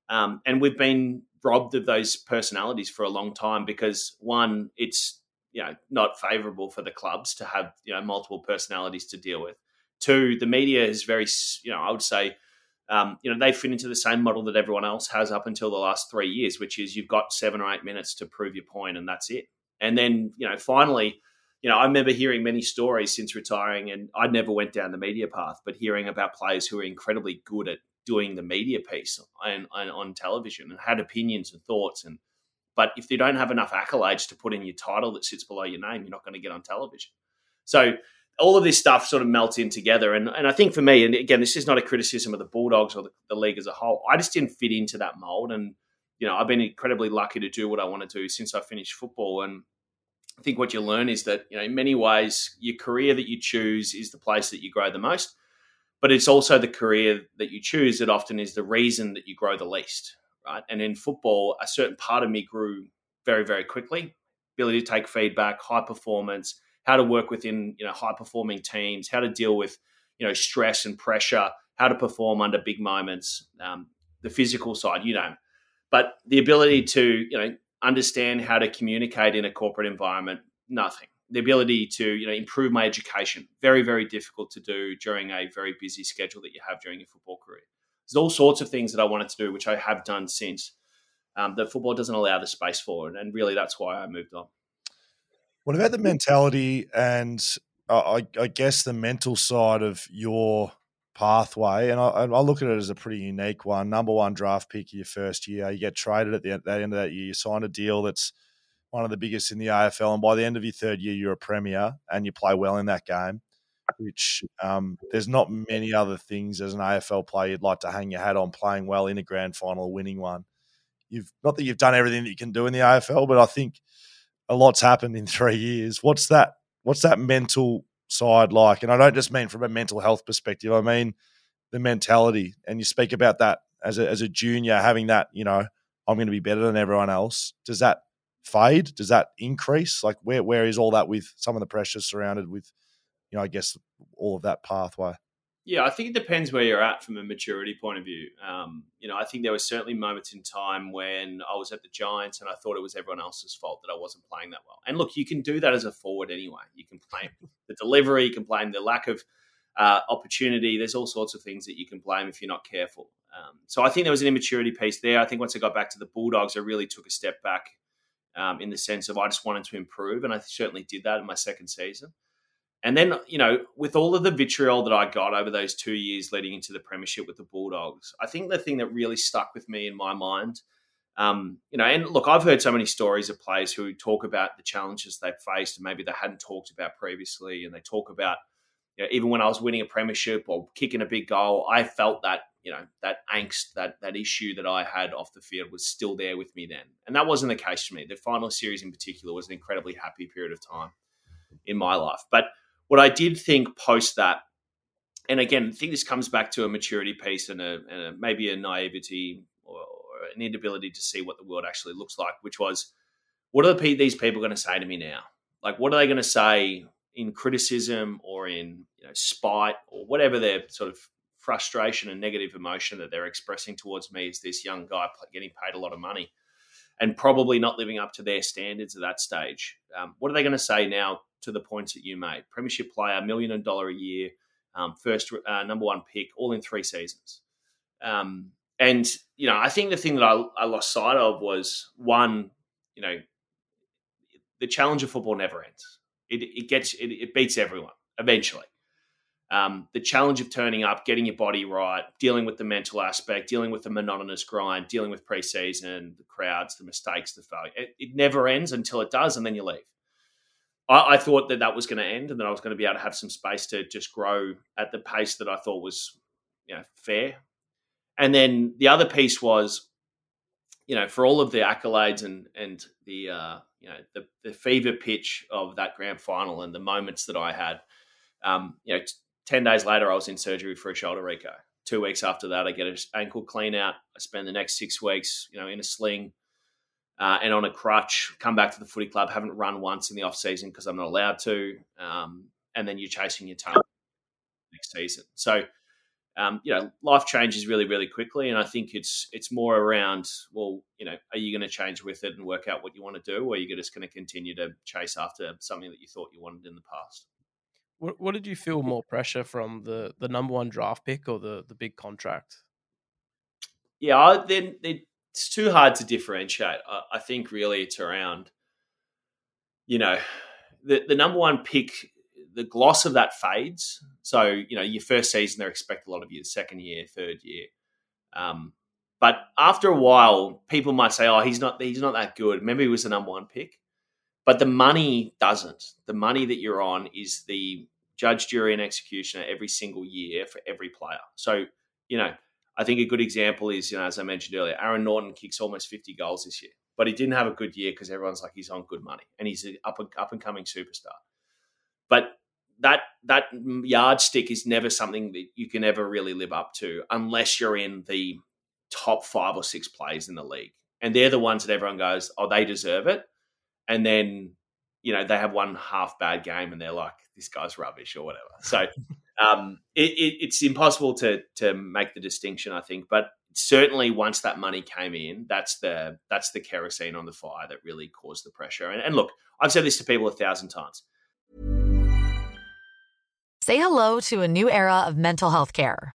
Um, and we've been robbed of those personalities for a long time because one, it's you know not favourable for the clubs to have you know multiple personalities to deal with. Two, the media is very you know I would say. Um, you know they fit into the same model that everyone else has up until the last three years, which is you've got seven or eight minutes to prove your point, and that's it. And then you know finally, you know I remember hearing many stories since retiring, and I never went down the media path, but hearing about players who are incredibly good at doing the media piece on, on television and had opinions and thoughts and but if you don't have enough accolades to put in your title that sits below your name, you're not going to get on television. So all of this stuff sort of melts in together. And, and I think for me, and again, this is not a criticism of the Bulldogs or the, the league as a whole. I just didn't fit into that mold. And, you know, I've been incredibly lucky to do what I want to do since I finished football. And I think what you learn is that, you know, in many ways, your career that you choose is the place that you grow the most. But it's also the career that you choose that often is the reason that you grow the least right? And in football, a certain part of me grew very, very quickly. Ability to take feedback, high performance, how to work within you know high performing teams, how to deal with you know stress and pressure, how to perform under big moments, um, the physical side, you know, but the ability to you know understand how to communicate in a corporate environment, nothing. The ability to you know improve my education, very very difficult to do during a very busy schedule that you have during your football career. There's all sorts of things that I wanted to do, which I have done since. Um, that football doesn't allow the space for, and really that's why I moved on. What about the mentality and uh, I, I, guess the mental side of your pathway? And I, I, look at it as a pretty unique one. Number one draft pick your first year, you get traded at the, the end of that year, you sign a deal that's one of the biggest in the AFL, and by the end of your third year, you're a premier and you play well in that game which um, there's not many other things as an AFL player you'd like to hang your hat on playing well in a grand final, winning one. You've not that you've done everything that you can do in the AFL, but I think a lot's happened in three years. What's that? What's that mental side like? And I don't just mean from a mental health perspective. I mean the mentality. And you speak about that as a as a junior, having that, you know, I'm going to be better than everyone else. Does that fade? Does that increase? Like where where is all that with some of the pressures surrounded with you know, I guess all of that pathway. Yeah, I think it depends where you're at from a maturity point of view. Um, you know, I think there were certainly moments in time when I was at the Giants and I thought it was everyone else's fault that I wasn't playing that well. And look, you can do that as a forward anyway. You can blame the delivery, you can blame the lack of uh, opportunity. There's all sorts of things that you can blame if you're not careful. Um, so I think there was an immaturity piece there. I think once I got back to the Bulldogs, I really took a step back um, in the sense of I just wanted to improve, and I certainly did that in my second season. And then, you know, with all of the vitriol that I got over those two years leading into the premiership with the Bulldogs, I think the thing that really stuck with me in my mind, um, you know, and look, I've heard so many stories of players who talk about the challenges they've faced and maybe they hadn't talked about previously. And they talk about, you know, even when I was winning a premiership or kicking a big goal, I felt that, you know, that angst, that that issue that I had off the field was still there with me then. And that wasn't the case for me. The final series in particular was an incredibly happy period of time in my life. But what I did think post that, and again, I think this comes back to a maturity piece and, a, and a, maybe a naivety or, or, an inability to see what the world actually looks like, which was, what are the, these people going to say to me now? Like, what are they going to say in criticism or in you know, spite or whatever their sort of frustration and negative emotion that they're expressing towards me as this young guy getting paid a lot of money and probably not living up to their standards at that stage. Um, what are they going to say now to the points that you made. Premiership player, million dollar a year, um, first uh, number one pick, all in three seasons. Um, and you know, I think the thing that I, I lost sight of was one, you know, the challenge of football never ends. It, it gets it, it, beats everyone eventually. Um, the challenge of turning up, getting your body right, dealing with the mental aspect, dealing with the monotonous grind, dealing with preseason, the crowds, the mistakes, the failure. It, it never ends until it does, and then you leave. I, I thought that that was going to end, and that I was going to be able to have some space to just grow at the pace that I thought was, you know, fair. And then the other piece was, you know, for all of the accolades and and the uh, you know the the fever pitch of that grand final and the moments that I had, um, you know, t- ten days later I was in surgery for a shoulder reco. Two weeks after that, I get an ankle clean out. I spend the next six weeks, you know, in a sling, uh, and on a crutch, come back to the footy club, haven't run once in the off season because I'm not allowed to, um, and then you're chasing your tail next season. So um, you know, life changes really, really quickly, and I think it's it's more around, well, you know, are you going to change with it and work out what you want to do, or are you just going to continue to chase after something that you thought you wanted in the past? What, what did you feel more pressure from the the number one draft pick or the the big contract? Yeah, then it's too hard to differentiate. I, I think really it's around, you know, the the number one pick the gloss of that fades. So, you know, your first season, they expect a lot of you, the second year, third year. Um, but after a while, people might say, "Oh, he's not he's not that good." Maybe he was the number one pick, but the money doesn't. The money that you're on is the judge, jury, and executioner every single year for every player. So, you know, I think a good example is, you know, as I mentioned earlier, Aaron Naughton kicks almost 50 goals this year, but he didn't have a good year because everyone's like he's on good money and he's an up and, up and coming superstar. But that that yardstick is never something that you can ever really live up to unless you're in the top five or six players in the league, and they're the ones that everyone goes, "Oh, they deserve it," and then you know they have one half bad game and they're like, "This guy's rubbish" or whatever. So um, it, it, it's impossible to to make the distinction, I think, but certainly once that money came in, that's the that's the kerosene on the fire that really caused the pressure. And, and look, I've said this to people a thousand times Say hello to a new era of mental health care.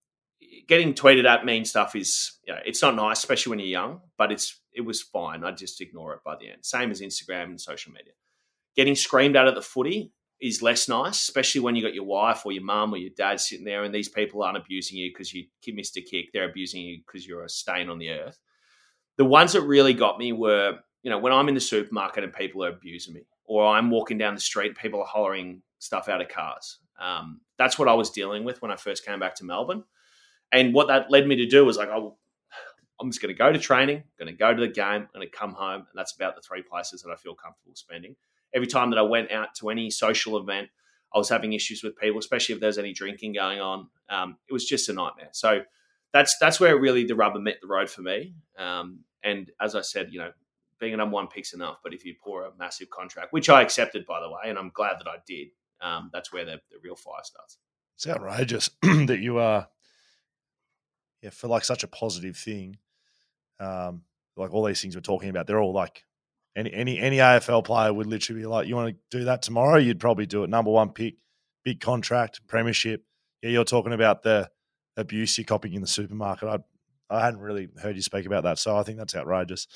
getting tweeted at mean stuff is you know, it's not nice, especially when you're young. But it's it was fine. I just ignore it by the end. Same as Instagram and social media. Getting screamed at at the footy is less nice, especially when you got your wife or your mum or your dad sitting there, and these people aren't abusing you because you missed a kick. They're abusing you because you're a stain on the earth. The ones that really got me were, you know, when I'm in the supermarket and people are abusing me, or I'm walking down the street, people are hollering stuff out of cars. Um, that's what I was dealing with when I first came back to Melbourne. And what that led me to do was like, I'm just going to go to training, going to go to the game, going to come home. And that's about the three places that I feel comfortable spending. Every time that I went out to any social event, I was having issues with people, especially if there's any drinking going on. Um, it was just a nightmare. So that's that's where really the rubber met the road for me. Um, and as I said, you know, being a number one pick's enough, but if you pour a massive contract, which I accepted by the way, and I'm glad that I did, um, that's where the, the real fire starts. It's outrageous that you are, yeah, for like such a positive thing. Um, like all these things we're talking about, they're all like any any any AFL player would literally be like, you want to do that tomorrow? You'd probably do it. Number one pick, big contract, premiership. Yeah, you're talking about the abuse you're copying in the supermarket. I I hadn't really heard you speak about that, so I think that's outrageous.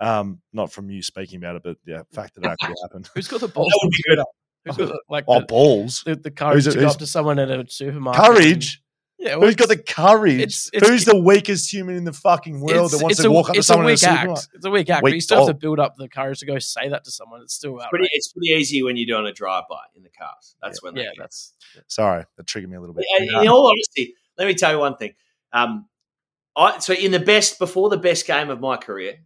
Um, not from you speaking about it, but yeah, fact that it actually happened. Who's got the balls? that would be good. Who's got like oh, the, balls? The, the courage to go up to someone at a supermarket. Courage. Yeah, well, Who's got the courage? it's- it's- Who's the weakest human in the fucking world that wants to a, walk up to it's a someone in a weak act. supermarket? It's a weak act, but you still have to build up the courage to go say that to someone. It's still Pretty, outrageous. it's pretty easy when you're doing a drive-by in the cars. That's when they Yeah, get. that's Sorry, that triggered me a little bit. in in all honesty, let me tell you one thing. Um, I, so in the best before the best game of my career,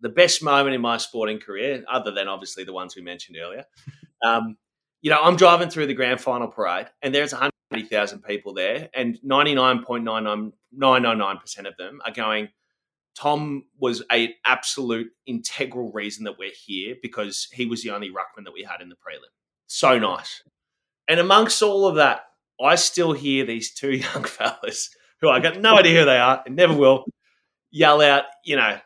the best moment in my sporting career, other than obviously the ones we mentioned earlier, um, you know, I'm driving through the grand final parade, and there's 180,000 people there, and 99.99999% of them are going. Tom was an absolute integral reason that we're here because he was the only ruckman that we had in the prelim. So nice. And amongst all of that, I still hear these two young fellas who I got no idea who they are and never will yell out, you know,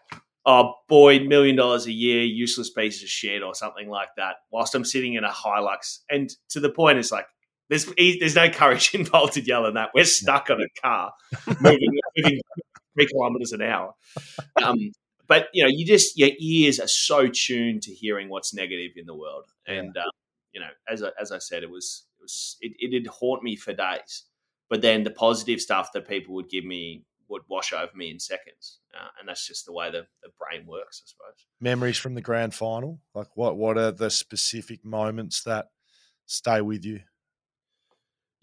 oh, Boyd, million dollars a year, useless piece of shit or something like that, whilst I'm sitting in a Hilux. And to the point, it's like, there's, there's no courage involved in yelling that. We're stuck on a car moving, moving three kilometers an hour. Um, but, you know, you just, your ears are so tuned to hearing what's negative in the world. And, um, you know, as I, as I said, it was, it was, it, it did haunt me for days. But then the positive stuff that people would give me would wash over me in seconds. Uh, and that's just the way the, the brain works, I suppose. Memories from the grand final? Like what what are the specific moments that stay with you?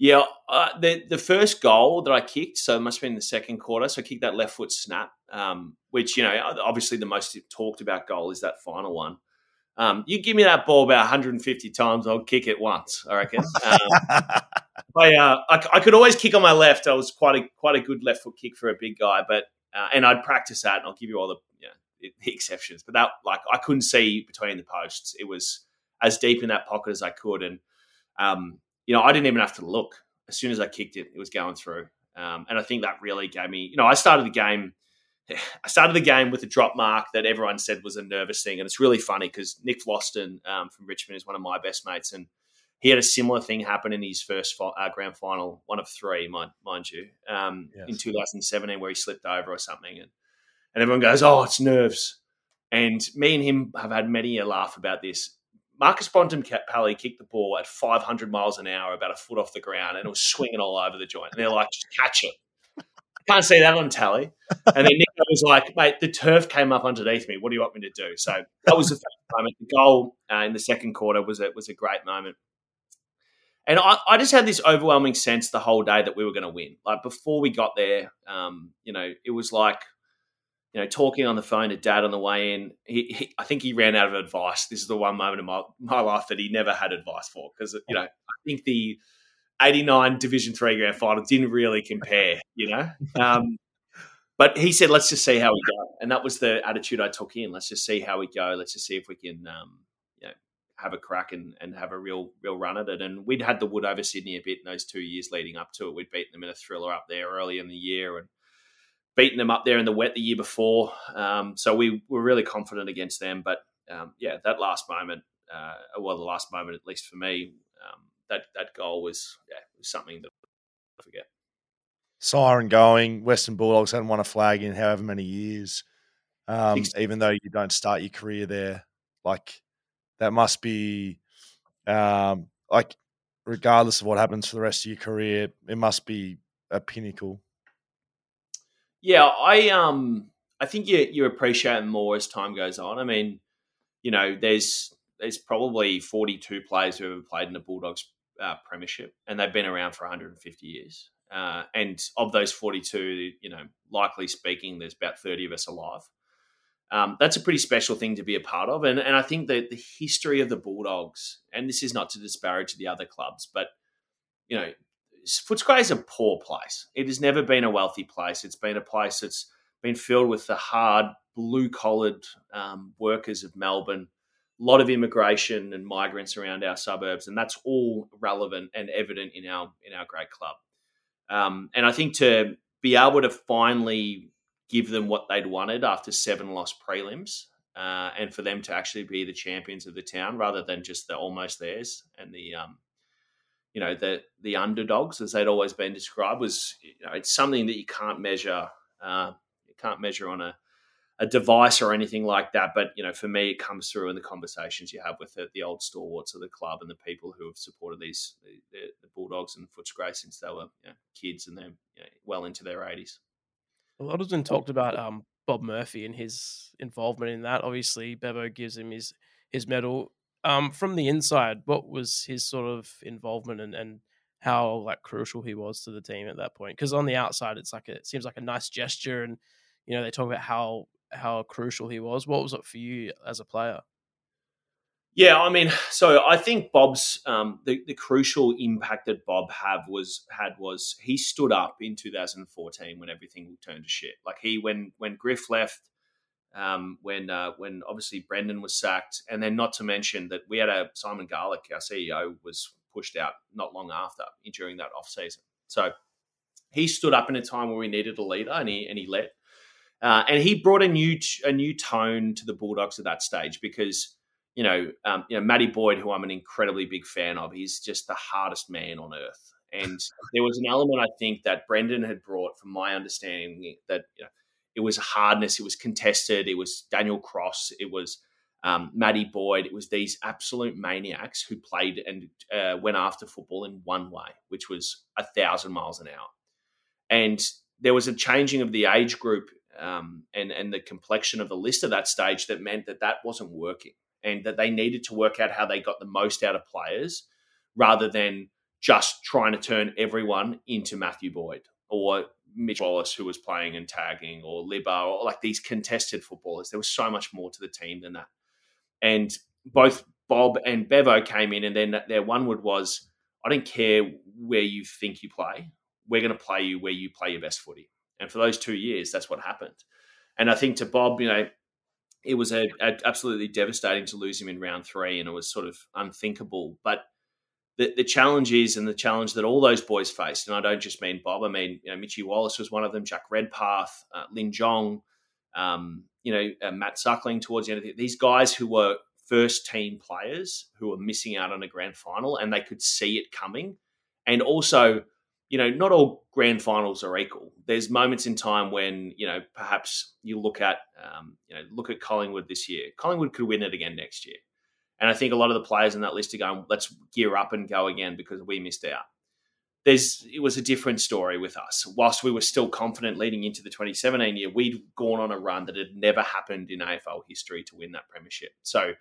Yeah, uh, the the first goal that I kicked, so it must have been the second quarter. So I kicked that left foot snap, um, which you know, obviously the most talked about goal is that final one. Um, you give me that ball about 150 times, I'll kick it once. I reckon. Um, I, uh, I I could always kick on my left. I was quite a quite a good left foot kick for a big guy, but uh, and I'd practice that, and I'll give you all the you know, the exceptions. But that like I couldn't see between the posts. It was as deep in that pocket as I could, and um, you know I didn't even have to look. As soon as I kicked it, it was going through, um, and I think that really gave me. You know, I started the game. I started the game with a drop mark that everyone said was a nervous thing, and it's really funny because Nick Vlastuin um, from Richmond is one of my best mates, and he had a similar thing happen in his first fi- uh, grand final, one of three, mind, mind you, um, Yes. in 2017, where he slipped over or something, and and everyone goes, "Oh, it's nerves." And me and him have had many a laugh about this. Marcus Bontempelli kicked the ball at 500 miles an hour, about a foot off the ground, and it was swinging all over the joint. And they're like, "Just catch it." Can't see that on tally. And then Nico was like, "Mate, the turf came up underneath me. What do you want me to do?" So that was the first moment. The goal uh, in the second quarter was a was a great moment. And I, I just had this overwhelming sense the whole day that we were going to win. Like before we got there, um, you know, it was like, you know, talking on the phone to dad on the way in. He, he, I think he ran out of advice. This is the one moment in my, my life that he never had advice for because, you know, I think the 89 Division Three grand final didn't really compare, you know. Um, but he said, let's just see how we go. And that was the attitude I took in. Let's just see how we go. Let's just see if we can, um, you know, have a crack and, and have a real real run at it. And we'd had the wood over Sydney a bit in those two years leading up to it. We'd beaten them in a thriller up there early in the year and beaten them up there in the wet the year before. Um, so we were really confident against them. But um, yeah, that last moment, uh, well, the last moment at least for me, um, that that goal was yeah was something that I forget. Siren going. Western Bulldogs hadn't won a flag in however many years. Um, even though you don't start your career there, like that must be, um, like regardless of what happens for the rest of your career, it must be a pinnacle. Yeah, I um I think you you appreciate more as time goes on. I mean, you know, there's there's probably 42 players who have played in the Bulldogs uh, premiership, and they've been around for 150 years. Uh, and of those 42, you know, likely speaking, there's about 30 of us alive. Um, that's a pretty special thing to be a part of, and and I think that the history of the Bulldogs, and this is not to disparage the other clubs, but you know, Footscray is a poor place. It has never been a wealthy place. It's been a place that's been filled with the hard, blue collared um, workers of Melbourne. A lot of immigration and migrants around our suburbs, and that's all relevant and evident in our in our great club. Um, and I think to be able to finally give them what they'd wanted after seven lost prelims, uh, and for them to actually be the champions of the town rather than just the almost theirs and the um, you know the the underdogs as they'd always been described was you know it's something that you can't measure uh, you can't measure on a, a device or anything like that. But you know, for me, it comes through in the conversations you have with the, the old stalwarts of the club and the people who have supported these the, the Bulldogs and Footscray since they were you know, kids and they're you know, well into their eighties. A lot has been talked about um, Bob Murphy and his involvement in that. Obviously, Bevo gives him his his medal. Um, from the inside, what was his sort of involvement and, and how like crucial he was to the team at that point? Because on the outside, it's like a, it seems like a nice gesture, and you know they talk about how how crucial he was. What was it for you as a player? Yeah, I mean, so I think Bob's um, the the crucial impact that Bob have was had was he stood up in 2014 when everything turned to shit. Like he when when Griff left, um, when uh, when obviously Brendan was sacked, and then not to mention that we had a Simon Garlick, our CEO, was pushed out not long after during that off season. So he stood up in a time where we needed a leader, and he and he led. Uh, and he brought a new a new tone to the Bulldogs at that stage because you know um, you know Matty Boyd, who I'm an incredibly big fan of, he's just the hardest man on earth. And there was an element I think that Brendan had brought, from my understanding, that you know, it was hardness, it was contested, it was Daniel Cross, it was um, Matty Boyd, it was these absolute maniacs who played and uh, went after football in one way, which was a thousand miles an hour. And there was a changing of the age group um, and and the complexion of the list at that stage that meant that that wasn't working, and that they needed to work out how they got the most out of players rather than just trying to turn everyone into Matthew Boyd or Mitch Wallace, who was playing and tagging, or Libba, or like these contested footballers. There was so much more to the team than that. And both Bob and Bevo came in, and then their one word was, I don't care where you think you play. We're going to play you where you play your best footy. And for those two years, that's what happened. And I think to Bob, you know, it was a, a, absolutely devastating to lose him in round three, and it was sort of unthinkable. But the, the challenge is, and the challenge that all those boys faced, and I don't just mean Bob, I mean, you know, Mitchy Wallace was one of them, Jack Redpath, uh, Lin Jong, um, you know, uh, Matt Suckling towards the end of the, these guys who were first team players who were missing out on a grand final and they could see it coming. And also, you know, not all grand finals are equal. There's moments in time when you know perhaps you look at um, you know look at Collingwood this year. Collingwood could win it again next year, and I think a lot of the players in that list are going, "Let's gear up and go again because we missed out." There's it was a different story with us. Whilst we were still confident leading into the 2017 year, we'd gone on a run that had never happened in AFL history to win that premiership. So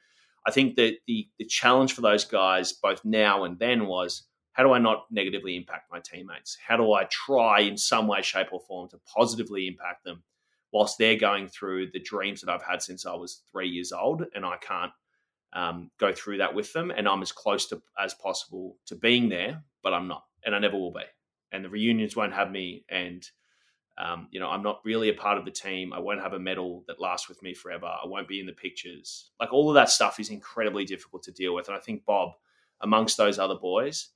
I think that the the challenge for those guys both now and then was how do I not negatively impact my teammates? How do I try in some way, shape, or form to positively impact them whilst they're going through the dreams that I've had since I was three years old and I can't um, go through that with them? And I'm as close to as possible to being there, but I'm not, and I never will be. And the reunions won't have me, and um, you know, I'm not really a part of the team. I won't have a medal that lasts with me forever. I won't be in the pictures. Like all of that stuff is incredibly difficult to deal with. And I think Bob, amongst those other boys,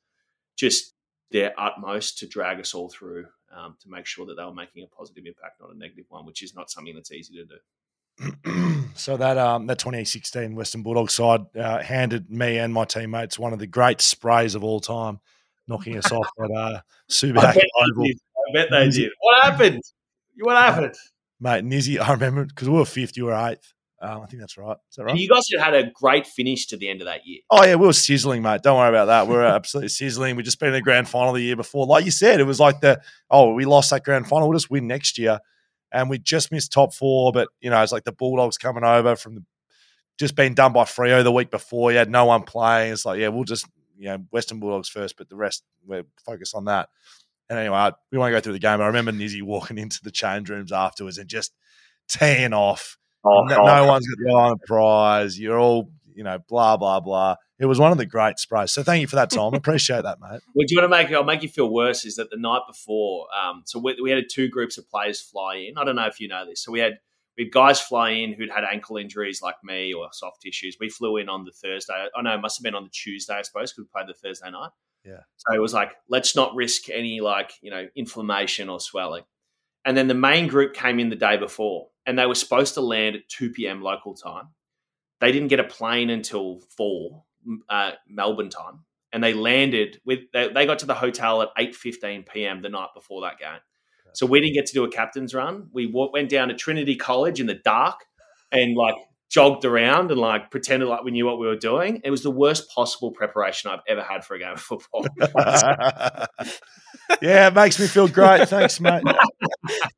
just their utmost to drag us all through um, to make sure that they were making a positive impact, not a negative one, which is not something that's easy to do. so that um, that 2016 Western Bulldogs side uh, handed me and my teammates one of the great sprays of all time, knocking us off at uh, Subiaco Oval. I bet they did. What happened? What happened? Mate, Nizzy, I remember because we were fifth, you were eighth. Um, I think that's right. Is that right? And you guys had a great finish to the end of that year. Oh yeah, we were sizzling, mate. Don't worry about that. We are absolutely sizzling. We just been in the grand final the year before. Like you said, it was like the oh, we lost that grand final. We'll just win next year, and we just missed top four. But you know, it's like the Bulldogs coming over from the just being done by Freo the week before. You had no one playing. It's like yeah, we'll just you know Western Bulldogs first, but the rest we're focused on that. And anyway, we won't go through the game. I remember Nizzy walking into the change rooms afterwards and just teeing off Oh, no, oh, no one's got the Prize. You're all, you know, blah blah blah. It was one of the great sprays. So thank you for that, Tom. Appreciate that, mate. Well, do you want to make? I'll make you feel worse. Is that the night before? Um, so we, we had two groups of players fly in. I don't know if you know this. So we had we had guys fly in who'd had ankle injuries like me or soft tissues. We flew in on the Thursday. I know it must have been on the Tuesday, I suppose, because we played the Thursday night. Yeah. So it was like, let's not risk any like you know inflammation or swelling. And then the main group came in the day before and they were supposed to land at 2 p.m. local time. They didn't get a plane until 4 uh, Melbourne time. And they landed with, they, they got to the hotel at 8.15 p.m. the night before that game. So we didn't get to do a captain's run. We went down to Trinity College in the dark and like jogged around and like pretended like we knew what we were doing. It was the worst possible preparation I've ever had for a game of football. yeah, it makes me feel great. Thanks, mate.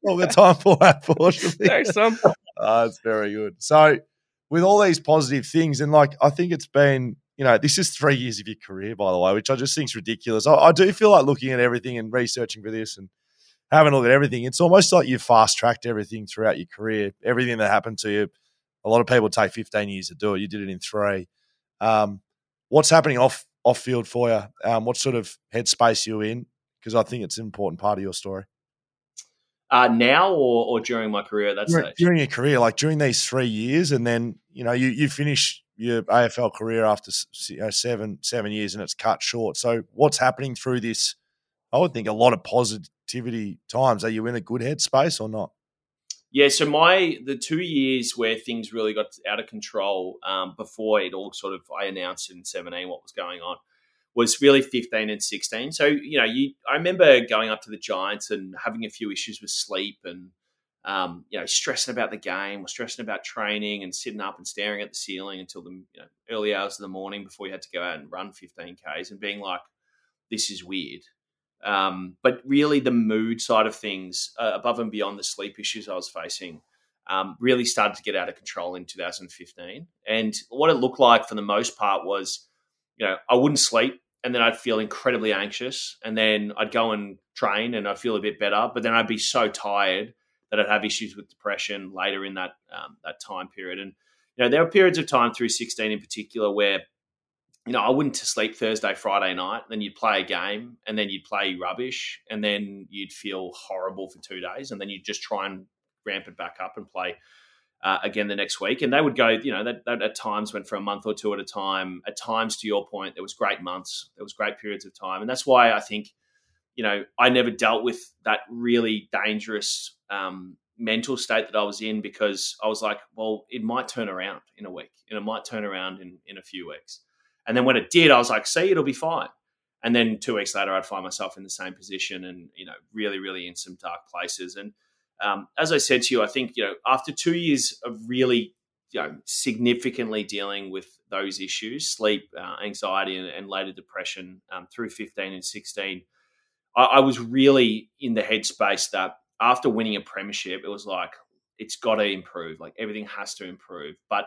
All the time for that, fortunately. Thanks, Tom. Oh, that's very good. So, with all these positive things, and like I think it's been, you know, this is three years of your career, by the way, which I just think is ridiculous. I, I do feel like looking at everything and researching for this and having a look at everything. It's almost like you've fast tracked everything throughout your career. Everything that happened to you a lot of people take 15 years to do it. You did it in three. Um, what's happening off off field for you? Um, what sort of headspace you in? Because I think it's an important part of your story. Uh, now or, or during my career at that during, stage? During your career, like during these three years, and then you know you you finish your AFL career after seven seven years, and it's cut short. So what's happening through this? I would think a lot of positivity times. Are you in a good headspace or not? Yeah, so my the two years where things really got out of control um, before it all sort of I announced in seventeen what was going on was really fifteen and sixteen. So you know, you I remember going up to the Giants and having a few issues with sleep and um, you know stressing about the game or stressing about training and sitting up and staring at the ceiling until the you know, early hours of the morning before you had to go out and run fifteen k's and being like, this is weird. Um, but really, the mood side of things, uh, above and beyond the sleep issues I was facing, um, really started to get out of control in 2015. And what it looked like for the most part was, you know, I wouldn't sleep and then I'd feel incredibly anxious. And then I'd go and train and I'd feel a bit better. But then I'd be so tired that I'd have issues with depression later in that um, that time period. And you know, there were periods of time through 16 in particular where you know, I wouldn't sleep Thursday, Friday night. Then you'd play a game, and then you'd play rubbish, and then you'd feel horrible for two days, and then you'd just try and ramp it back up and play uh, again the next week. And they would go, you know, that, that, at times went for a month or two at a time. At times, to your point, there was great months, there was great periods of time, and that's why I think, you know, I never dealt with that really dangerous um, mental state that I was in because I was like, well, it might turn around in a week, and it might turn around in in a few weeks. And then when it did, I was like, see, it'll be fine. And then two weeks later, I'd find myself in the same position and, you know, really, really in some dark places. And um, as I said to you, I think, you know, after two years of really, you know, significantly dealing with those issues, sleep, uh, anxiety, and, and, later depression um, through 15 and 16, I, I was really in the headspace that after winning a premiership, it was like, it's got to improve. Like everything has to improve. But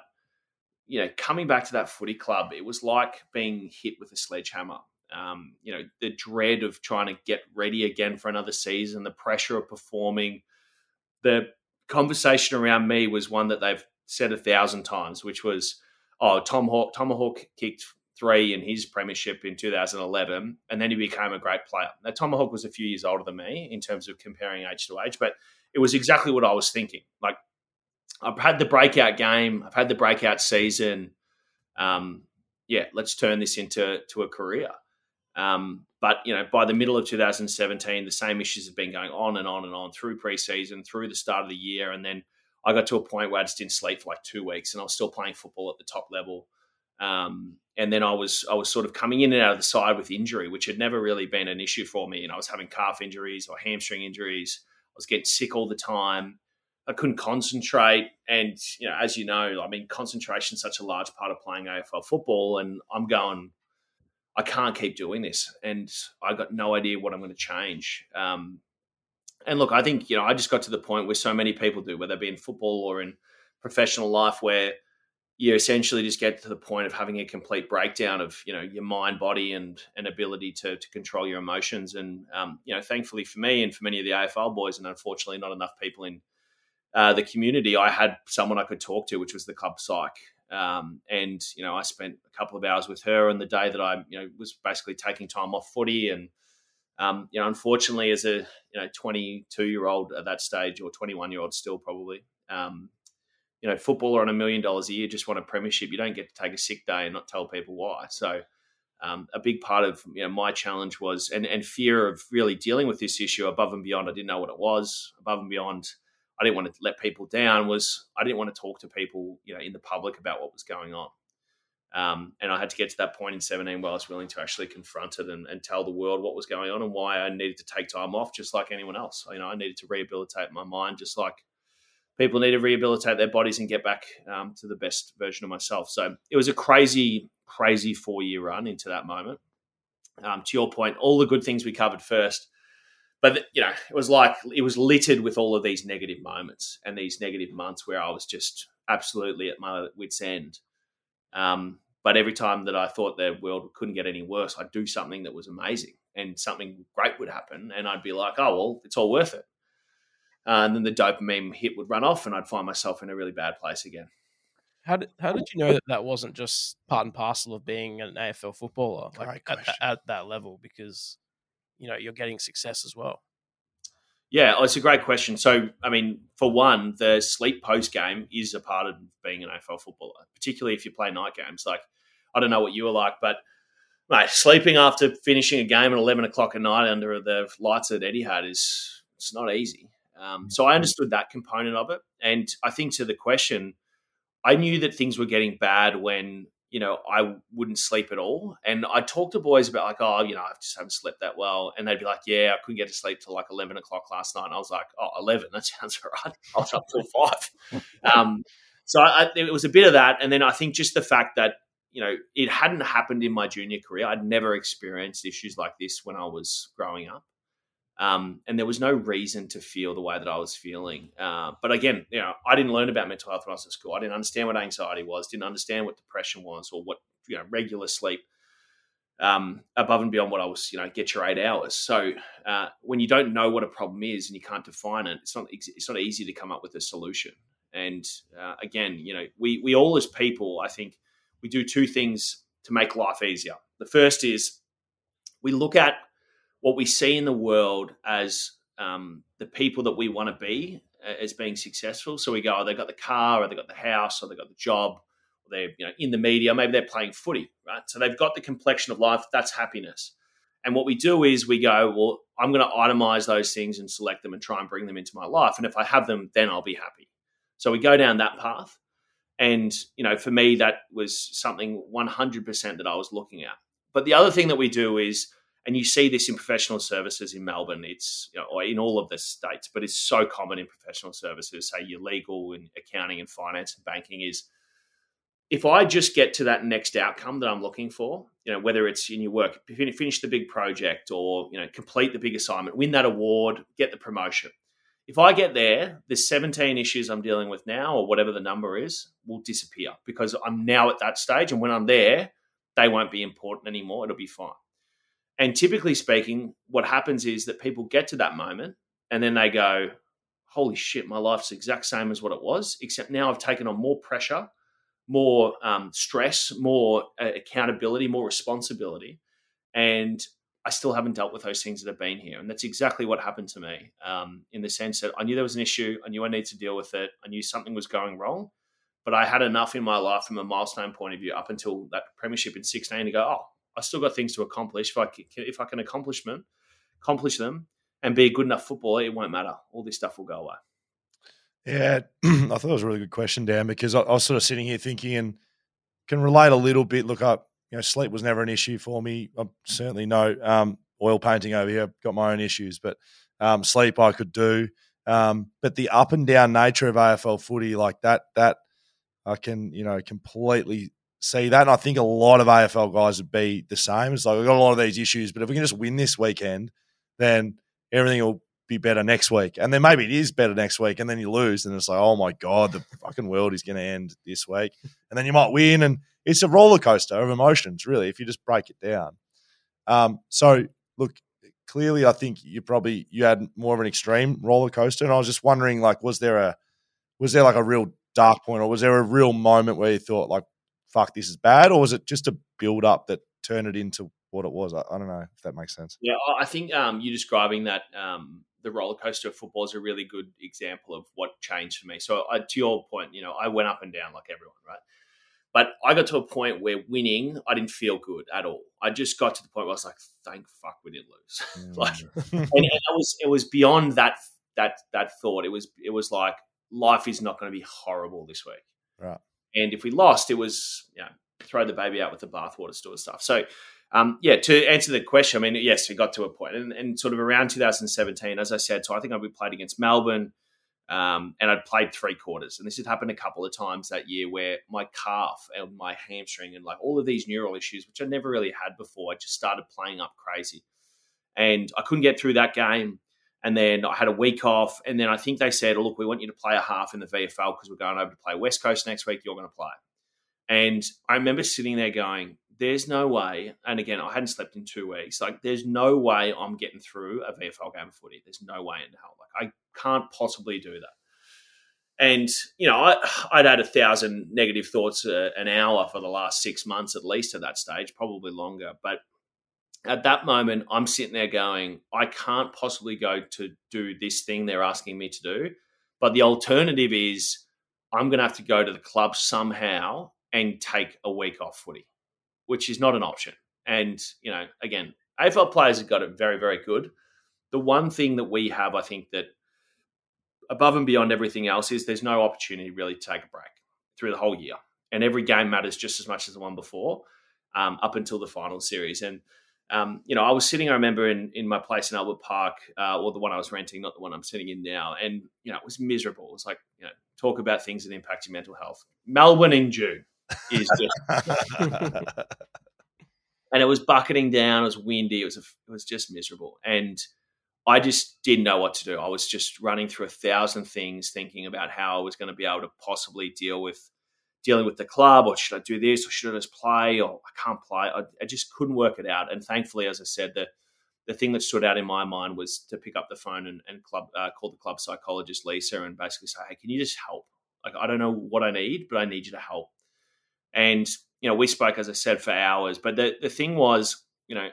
you know, coming back to that footy club, it was like being hit with a sledgehammer. Um, you know, the dread of trying to get ready again for another season, the pressure of performing. The conversation around me was one that they've said a thousand times, which was, oh, Tom Hawk, Tomahawk kicked three in his premiership in 2011, and then he became a great player. Now, Tomahawk was a few years older than me in terms of comparing age to age, but it was exactly what I was thinking. Like, I've had the breakout game. I've had the breakout season. Um, yeah, let's turn this into to a career. Um, but you know, by the middle of 2017, the same issues have been going on and on and on through preseason, through the start of the year, and then I got to a point where I just didn't sleep for like two weeks, and I was still playing football at the top level. Um, and then I was I was sort of coming in and out of the side with injury, which had never really been an issue for me. And I was having calf injuries or hamstring injuries. I was getting sick all the time. I couldn't concentrate. And, you know, as you know, I mean, concentration is such a large part of playing AFL football. And I'm going, I can't keep doing this. And I got no idea what I'm going to change. Um, and look, I think, you know, I just got to the point where so many people do, whether it be in football or in professional life, where you essentially just get to the point of having a complete breakdown of you know your mind, body, and and ability to to control your emotions. And um, you know, thankfully for me and for many of the AFL boys, and unfortunately not enough people in uh, the community, I had someone I could talk to, which was the club psych. Um, and you know, I spent a couple of hours with her on the day that I, you know, was basically taking time off footy. And um, you know, unfortunately, as a you know 22 year old at that stage, or 21 year old still probably, um, you know, footballer on a million dollars a year just won a premiership. You don't get to take a sick day and not tell people why. So. Um, a big part of you know my challenge was and and fear of really dealing with this issue above and beyond. I didn't know what it was above and beyond I didn't want to let people down was I didn't want to talk to people, you know, in the public about what was going on. Um, and I had to get to that point in 17 where I was willing to actually confront it and, and, tell the world what was going on and why I needed to take time off, just like anyone else. You know, I needed to rehabilitate my mind, just like people need to rehabilitate their bodies and get back um, to the best version of myself. So it was a crazy, crazy four year run into that moment. Um, to your point, all the good things we covered first, but you know, it was like it was littered with all of these negative moments and these negative months where I was just absolutely at my wits' end. Um, but every time that I thought the world couldn't get any worse, I'd do something that was amazing and something great would happen. And I'd be like, oh, well, it's all worth it. Uh, and then the dopamine hit would run off and I'd find myself in a really bad place again. How did, how did you know that that wasn't just part and parcel of being an AFL footballer like at, at, that level? Because, you know, you're getting success as well. Yeah, oh, it's a great question. So, I mean, for one, the sleep post game is a part of being an AFL footballer, particularly if you play night games. Like, I don't know what you were like, but mate, sleeping after finishing a game at eleven o'clock at night under the lights that Etihad is it's not easy. Um, so I understood that component of it, and I think to the question, I knew that things were getting bad when you know, I wouldn't sleep at all. And I talked to boys about like, oh, you know, I just haven't slept that well. And they'd be like, yeah, I couldn't get to sleep till like 11 o'clock last night. And I was like, oh, 11, that sounds all right. I was up till five. um, so I, it was a bit of that. And then I think just the fact that, you know, it hadn't happened in my junior career. I'd never experienced issues like this when I was growing up. Um, and there was no reason to feel the way that I was feeling. Uh, but again, you know, I didn't learn about mental health when I was at school. I didn't understand what anxiety was, didn't understand what depression was, or what you know regular sleep um, above and beyond what I was, you know, get your eight hours. So uh, when you don't know what a problem is and you can't define it, it's not it's not easy to come up with a solution. And uh, again, you know, we we all as people, I think, we do two things to make life easier. The first is we look at what we see in the world as um, the people that we want to be uh, as being successful. So we go, oh, they've got the car, or they've got the house, or they've got the job, or they're you know in the media, maybe they're playing footy, right? So they've got the complexion of life. That's happiness. And what we do is we go, well, I'm going to itemize those things and select them and try and bring them into my life. And if I have them, then I'll be happy. So we go down that path. And, you know, for me, that was something 100% that I was looking at. But the other thing that we do is and you see this in professional services in Melbourne. It's you know, or in all of the states, but it's so common in professional services. Say your legal and accounting and finance and banking is. If I just get to that next outcome that I'm looking for, you know, whether it's in your work, finish the big project or you know complete the big assignment, win that award, get the promotion. If I get there, the 17 issues I'm dealing with now, or whatever the number is, will disappear because I'm now at that stage. And when I'm there, they won't be important anymore. It'll be fine. And typically speaking, what happens is that people get to that moment and then they go, holy shit, my life's exact same as what it was, except now I've taken on more pressure, more um, stress, more uh, accountability, more responsibility. And I still haven't dealt with those things that have been here. And that's exactly what happened to me um, in the sense that I knew there was an issue. I knew I needed to deal with it. I knew something was going wrong. But I had enough in my life from a milestone point of view up until that premiership in 16 to go, oh, I still got things to accomplish. If I can, if I can accomplish them, accomplish them, and be a good enough footballer, it won't matter. All this stuff will go away. Yeah, I thought it was a really good question, Dan, because I, I, was sort of sitting here thinking and can relate a little bit. Look up, you know, sleep was never an issue for me. I certainly no um, oil painting over here. Got my own issues, but um, sleep I could do. Um, but the up and down nature of AFL footy, like that, that I can, you know, completely see that. And I think a lot of AFL guys would be the same. It's like we've got a lot of these issues, but if we can just win this weekend, then everything will be better next week. And then maybe it is better next week, and then you lose, and it's like, oh my god, the fucking world is going to end this week. And then you might win, and it's a roller coaster of emotions, really, if you just break it down. Um, so look, clearly, I think you probably you had more of an extreme roller coaster, and I was just wondering, like, was there a was there like a real dark point, or was there a real moment where you thought, like, fuck, this is bad, or was it just a build up that turned it into what it was? I, I don't know if that makes sense. Yeah, I think um, you describing that um, the roller coaster of football is a really good example of what changed for me. So, uh, to your point, you know, I went up and down like everyone, right? But I got to a point where winning, I didn't feel good at all. I just got to the point where I was like, "Thank fuck we didn't lose." Mm. like, and, and it was it was beyond that that that thought. It was it was like life is not going to be horrible this week. Right. And if we lost, it was, you know, throw the baby out with the bathwater sort of stuff. So, um, yeah, to answer the question, I mean, yes, we got to a point, and, and sort of around 2017, as I said, so I think we played against Melbourne, um, and I'd played three quarters, and this had happened a couple of times that year where my calf and my hamstring and like all of these neural issues, which I never really had before, I just started playing up crazy, and I couldn't get through that game. And then I had a week off. And then I think they said, look, we want you to play a half in the VFL because we're going over to play West Coast next week. You're going to play. And I remember sitting there going, there's no way. And again, I hadn't slept in two weeks. Like, there's no way I'm getting through a VFL game of footy. There's no way in hell. Like, I can't possibly do that. And, you know, I, would had a thousand negative thoughts uh, an hour for the last six months, at least at that stage, probably longer. But at that moment, I'm sitting there going, I can't possibly go to do this thing they're asking me to do. But the alternative is I'm going to have to go to the club somehow and take a week off footy, which is not an option. And, you know, again, AFL players have got it very, very good. The one thing that we have, I think, that above and beyond everything else is there's no opportunity really to take a break through the whole year. And every game matters just as much as the one before, um, up until the final series. And, um, you know, I was sitting, I remember, in, in my place in Albert Park, uh, or the one I was renting, not the one I'm sitting in now. And, you know, it was miserable. It was like, you know, talk about things that impact your mental health. Melbourne in June is just. and it was bucketing down. It was windy. It was a, it was just miserable, and I just didn't know what to do. I was just running through a thousand things, thinking about how I was going to be able to possibly deal with dealing with the club, or should I do this, or should I just play, or I can't play. I, I just couldn't work it out. And thankfully, as I said, the the thing that stood out in my mind was to pick up the phone and, and club uh, call the club psychologist Lisa and basically say, "Hey, can you just help? Like, I don't know what I need, but I need you to help." And, you know, we spoke, as I said, for hours. But the, the thing was, you know,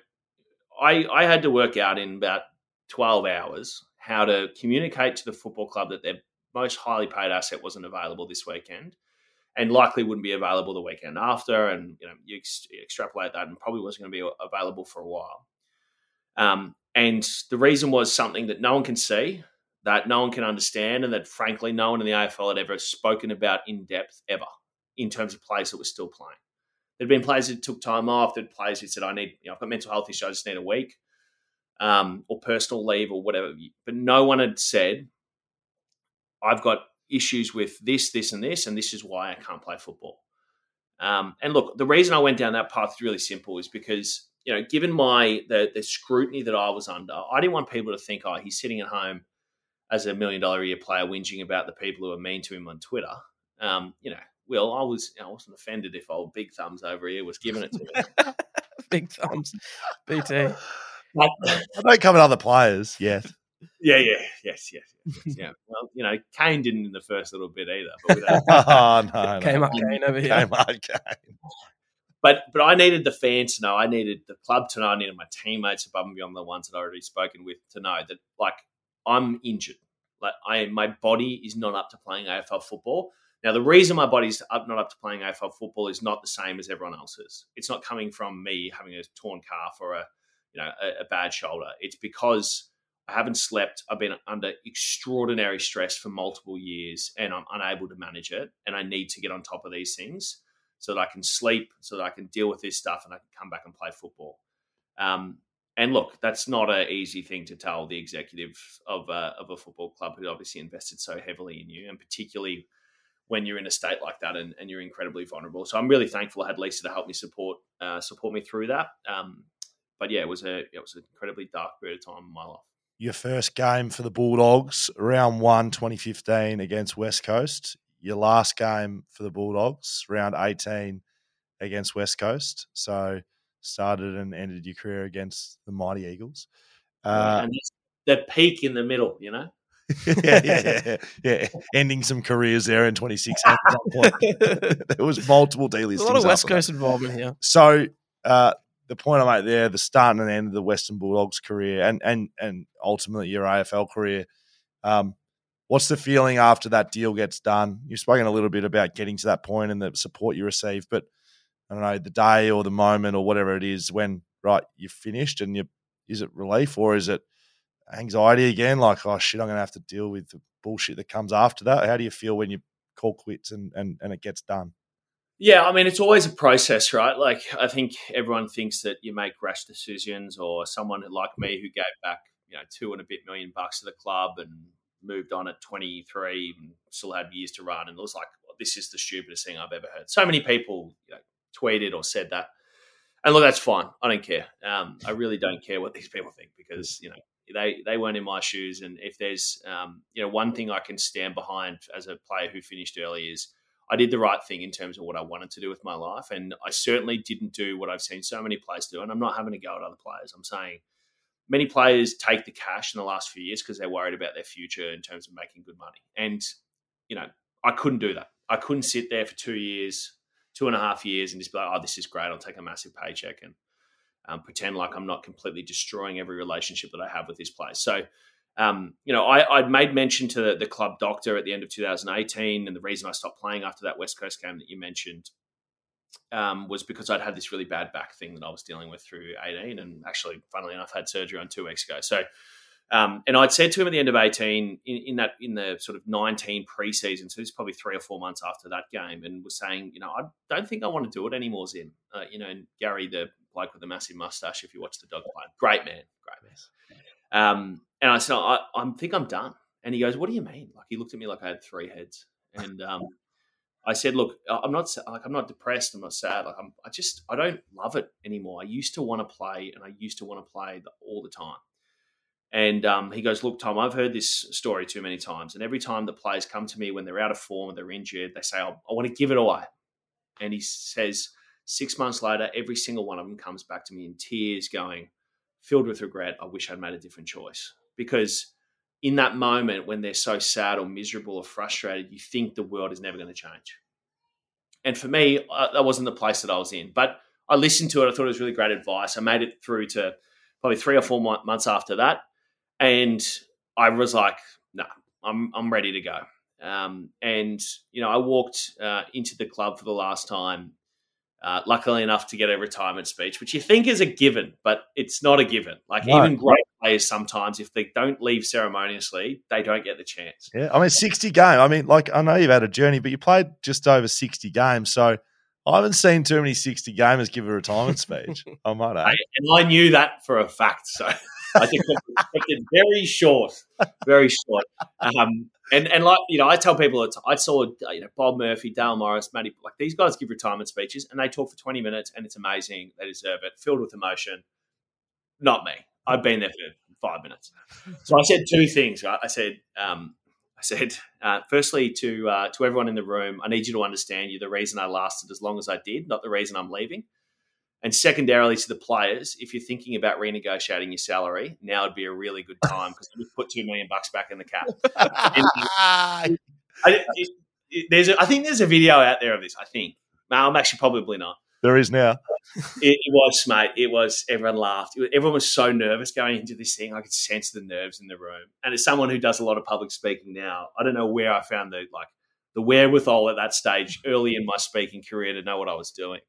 I, I had to work out in about 12 hours how to communicate to the football club that their most highly paid asset wasn't available this weekend and likely wouldn't be available the weekend after. And, you know, you ex- extrapolate that and probably wasn't going to be available for a while. Um, and the reason was something that no one can see, that no one can understand, and that frankly, no one in the AFL had ever spoken about in depth ever in terms of players that were still playing. There'd been players that took time off. There'd players who said, "I need, you know, I've got mental health issues. I just need a week, um, or personal leave, or whatever." But no one had said, "I've got issues with this, this, and this, and this is why I can't play football." Um, and look, the reason I went down that path is really simple: is because you know, given my the, the scrutiny that I was under, I didn't want people to think, "Oh, he's sitting at home." As a million dollar a year player, whinging about the people who are mean to him on Twitter, um, you know, well, I was I wasn't offended if old Big Thumbs over here was giving it to me. Big Thumbs, BT. I don't come at other players yet. Yeah, yeah, yes, yes, yes, yeah. Well, you know, Kane didn't in the first little bit either. But oh no, Kane no. Kane over here. Kmart Kane. But but I needed the fans to know. I needed the club to know. I needed my teammates above and beyond the ones that I already spoken with to know that like I'm injured. Like I, my body is not up to playing AFL football. Now, the reason my body's up, not up to playing AFL football is not the same as everyone else's. It's not coming from me having a torn calf or a you know a, a bad shoulder. It's because I haven't slept. I've been under extraordinary stress for multiple years, and I'm unable to manage it. And I need to get on top of these things so that I can sleep, so that I can deal with this stuff, and I can come back and play football. Um, and look, that's not an easy thing to tell the executive of a, of a football club who obviously invested so heavily in you, and particularly when you're in a state like that and, and, you're incredibly vulnerable. So I'm really thankful I had Lisa to help me support uh, support me through that. Um, but yeah, it was a it was an incredibly dark period of time in my life. Your first game for the Bulldogs, round one, 2015 against West Coast. Your last game for the Bulldogs, round 18 against West Coast. So started and ended your career against the Mighty Eagles. Uh, and the peak in the middle, you know. yeah, yeah, yeah, yeah, Ending some careers there in 26. there was multiple delistings. A lot of West Coast involvement here. So uh, the point I make there, the start and end of the Western Bulldogs career, and and and ultimately your AFL career. Um, what's the feeling after that deal gets done? You've spoken a little bit about getting to that point and the support you receive, but I don't know the day or the moment or whatever it is when right you're finished and you is it relief or is it anxiety again, like, oh shit, I'm going to have to deal with the bullshit that comes after that? How do you feel when you call quits and, and, and it gets done? Yeah, I mean, it's always a process, right? Like, I think everyone thinks that you make rash decisions, or someone like me who gave back, you know, two and a bit million bucks to the club and moved on at 23 and still had years to run. And it was like, well, this is the stupidest thing I've ever heard. So many people you know, tweeted or said that. And look, that's fine. I don't care. Um, I really don't care what these people think because, you know, they, they weren't in my shoes. And if there's, um, you know, one thing I can stand behind as a player who finished early is I did the right thing in terms of what I wanted to do with my life. And I certainly didn't do what I've seen so many players do. And I'm not having to go at other players. I'm saying many players take the cash in the last few years because they're worried about their future in terms of making good money. And, you know, I couldn't do that. I couldn't sit there for two years, two and a half years and just be like, oh, this is great. I'll take a massive paycheck and um, pretend like I'm not completely destroying every relationship that I have with this place. So, um, you know, I, would made mention to the, the, club doctor at the end of 2018, and the reason I stopped playing after that West Coast game that you mentioned um, was because I'd had this really bad back thing that I was dealing with through 18, and actually, funnily enough, had surgery on two weeks ago. So, um, and I'd said to him at the end of 18, in, in, that in the sort of 19 preseason, so it's probably three or four months after that game, and was saying, you know, I don't think I want to do it anymore, Zim. Uh, you know, and Gary, the bloke with the massive mustache, if you watch the dog play, great man, great man. Um, and I said, I, I think I'm done. And he goes, What do you mean? Like he looked at me like I had three heads. And um, I said, Look, I'm not like I'm not depressed. I'm not sad. Like I'm, I just I don't love it anymore. I used to want to play, and I used to want to play all the time. And um, he goes, Look, Tom, I've heard this story too many times. And every time the players come to me when they're out of form or they're injured, they say, I want to give it away. And he says, Six months later, every single one of them comes back to me in tears, going, filled with regret. I wish I'd made a different choice because in that moment when they're so sad or miserable or frustrated, you think the world is never going to change. And for me, that wasn't the place that I was in. But I listened to it. I thought it was really great advice. I made it through to probably three or four months after that, and I was like, "No, nah, I'm I'm ready to go." Um, and you know, I walked uh, into the club for the last time uh, luckily enough to get a retirement speech, which you think is a given, but it's not a given. Like no. even great players sometimes, if they don't leave ceremoniously, they don't get the chance. Yeah, I mean, sixty game. I mean, like I know you've had a journey, but you played just over sixty games, so I haven't seen too many sixty gamers give a retirement speech. I might add, and I knew that for a fact. So I think it very short, very short. Um, and and like you know, I tell people I saw you know Bob Murphy, Dale Morris, Matty, like these guys give retirement speeches and they talk for twenty minutes and it's amazing. They deserve it, filled with emotion. Not me. I've been there for five minutes. So I said two things. Right? I said, um, I said, uh, firstly to uh, to everyone in the room, I need you to understand you're the reason I lasted as long as I did, not the reason I'm leaving. And secondarily to the players, if you're thinking about renegotiating your salary, now would be a really good time because you put two million bucks back in the cap. Uh, I, it, it, there's, a, I think there's a video out there of this. I think. No, I'm actually probably not. There is now. it, it, was, mate. It was. Everyone laughed. everyone was so nervous going into this thing. I could sense the nerves in the room. And as someone who does a lot of public speaking now, I don't know where I found the like the wherewithal at that stage early in my speaking career to know what I was doing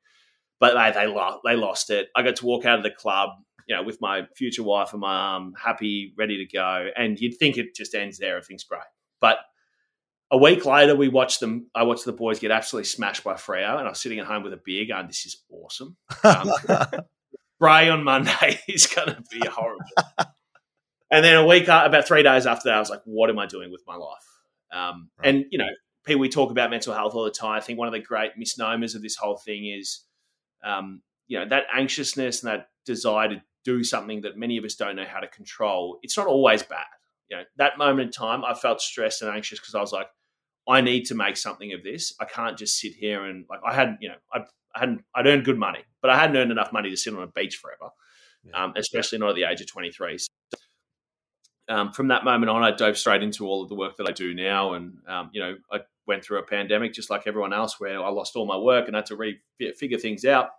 but they they lost, they lost it. I got to walk out of the club, you know, with my future wife and my arm, happy, ready to go. And you'd think it just ends there, everything's great. But a week later, we watched them. I watched the boys get absolutely smashed by Freo, and I was sitting at home with a beer, going, "This is awesome." Um, Bray on Monday is going to be horrible. and then a week, about three days after that, I was like, "What am I doing with my life?" Um, right. And you know, people we talk about mental health all the time. I think one of the great misnomers of this whole thing is um, you know, that anxiousness and that desire to do something that many of us don't know how to control, it's not always bad. You know, that moment in time, I felt stressed and anxious because I was like, I need to make something of this. I can't just sit here and like I had, you know, I, I hadn't, I'd earned good money, but I hadn't earned enough money to sit on a beach forever, yeah. um, especially not at the age of 23. So, um, from that moment on, I dove straight into all of the work that I do now. And, um, you know, I went through a pandemic just like everyone else where I lost all my work and had to re-figure things out.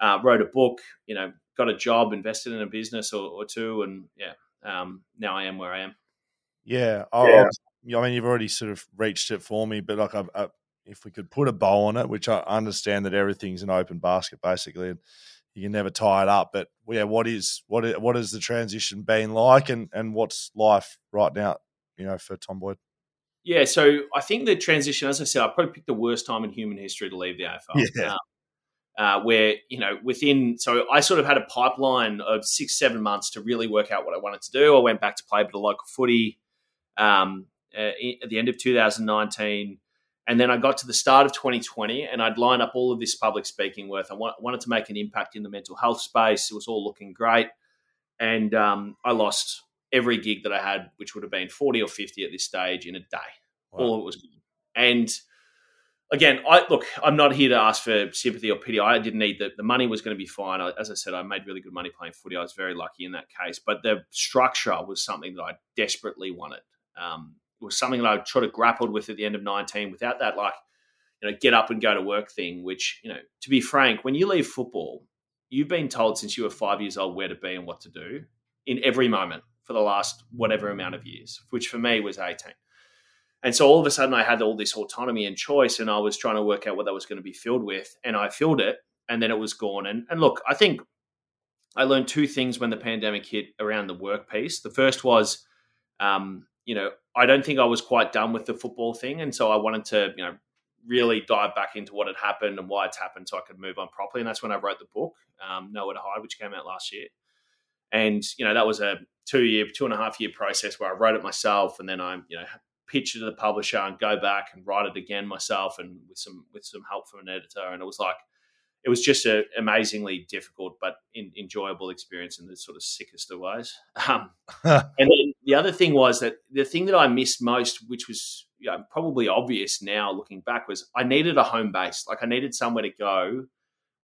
Uh, wrote a book, you know, got a job, invested in a business or, or two. And yeah, um, now I am where I am. Yeah. I, yeah. I mean, you've already sort of reached it for me, but like I, I, if we could put a bow on it, which I understand that everything's an open basket basically, and you can never tie it up. But yeah, what is what is, what has the transition been like, and and what's life right now? You know, for Tom Boyd. Yeah, so I think the transition, as I said, I probably picked the worst time in human history to leave the AFL. Yeah. Um, uh, where you know within so I sort of had a pipeline of six seven months to really work out what I wanted to do. I went back to play a bit of local footy um, uh, at the end of 2019, and then I got to the start of 2020, and I'd line up all of this public speaking work. I wa- wanted to make an impact in the mental health space. It was all looking great, and um, I lost every gig that I had, which would have been 40 or 50 at this stage in a day. All of it was good. And again, I look, I'm not here to ask for sympathy or pity. I didn't need the, the money was going to be fine. I, as I said, I made really good money playing footy. I was very lucky in that case. But the structure was something that I desperately wanted. Um, it was something that I sort of grappled with at the end of 19 without that, like, you know, get up and go to work thing, which, you know, to be frank, when you leave football, you've been told since you were five years old where to be and what to do in every moment for the last whatever amount of years, which for me was 18. And so all of a sudden I had all this autonomy and choice and I was trying to work out what that was going to be filled with. And I filled it and then it was gone. And, and look, I think I learned two things when the pandemic hit around the work piece. The first was, um, you know, I don't think I was quite done with the football thing. And so I wanted to, you know, really dive back into what had happened and why it's happened so I could move on properly. And that's when I wrote the book, um, Nowhere to Hide, which came out last year. And, you know, that was a two year, two and a half year process where I wrote it myself and then I, you know, pitch it to the publisher and go back and write it again myself and with some with some help from an editor. And it was like it was just an amazingly difficult but in, enjoyable experience in the sort of sickest of ways. Um, and then the other thing was that the thing that I missed most, which was you know, probably obvious now looking back, was I needed a home base. Like I needed somewhere to go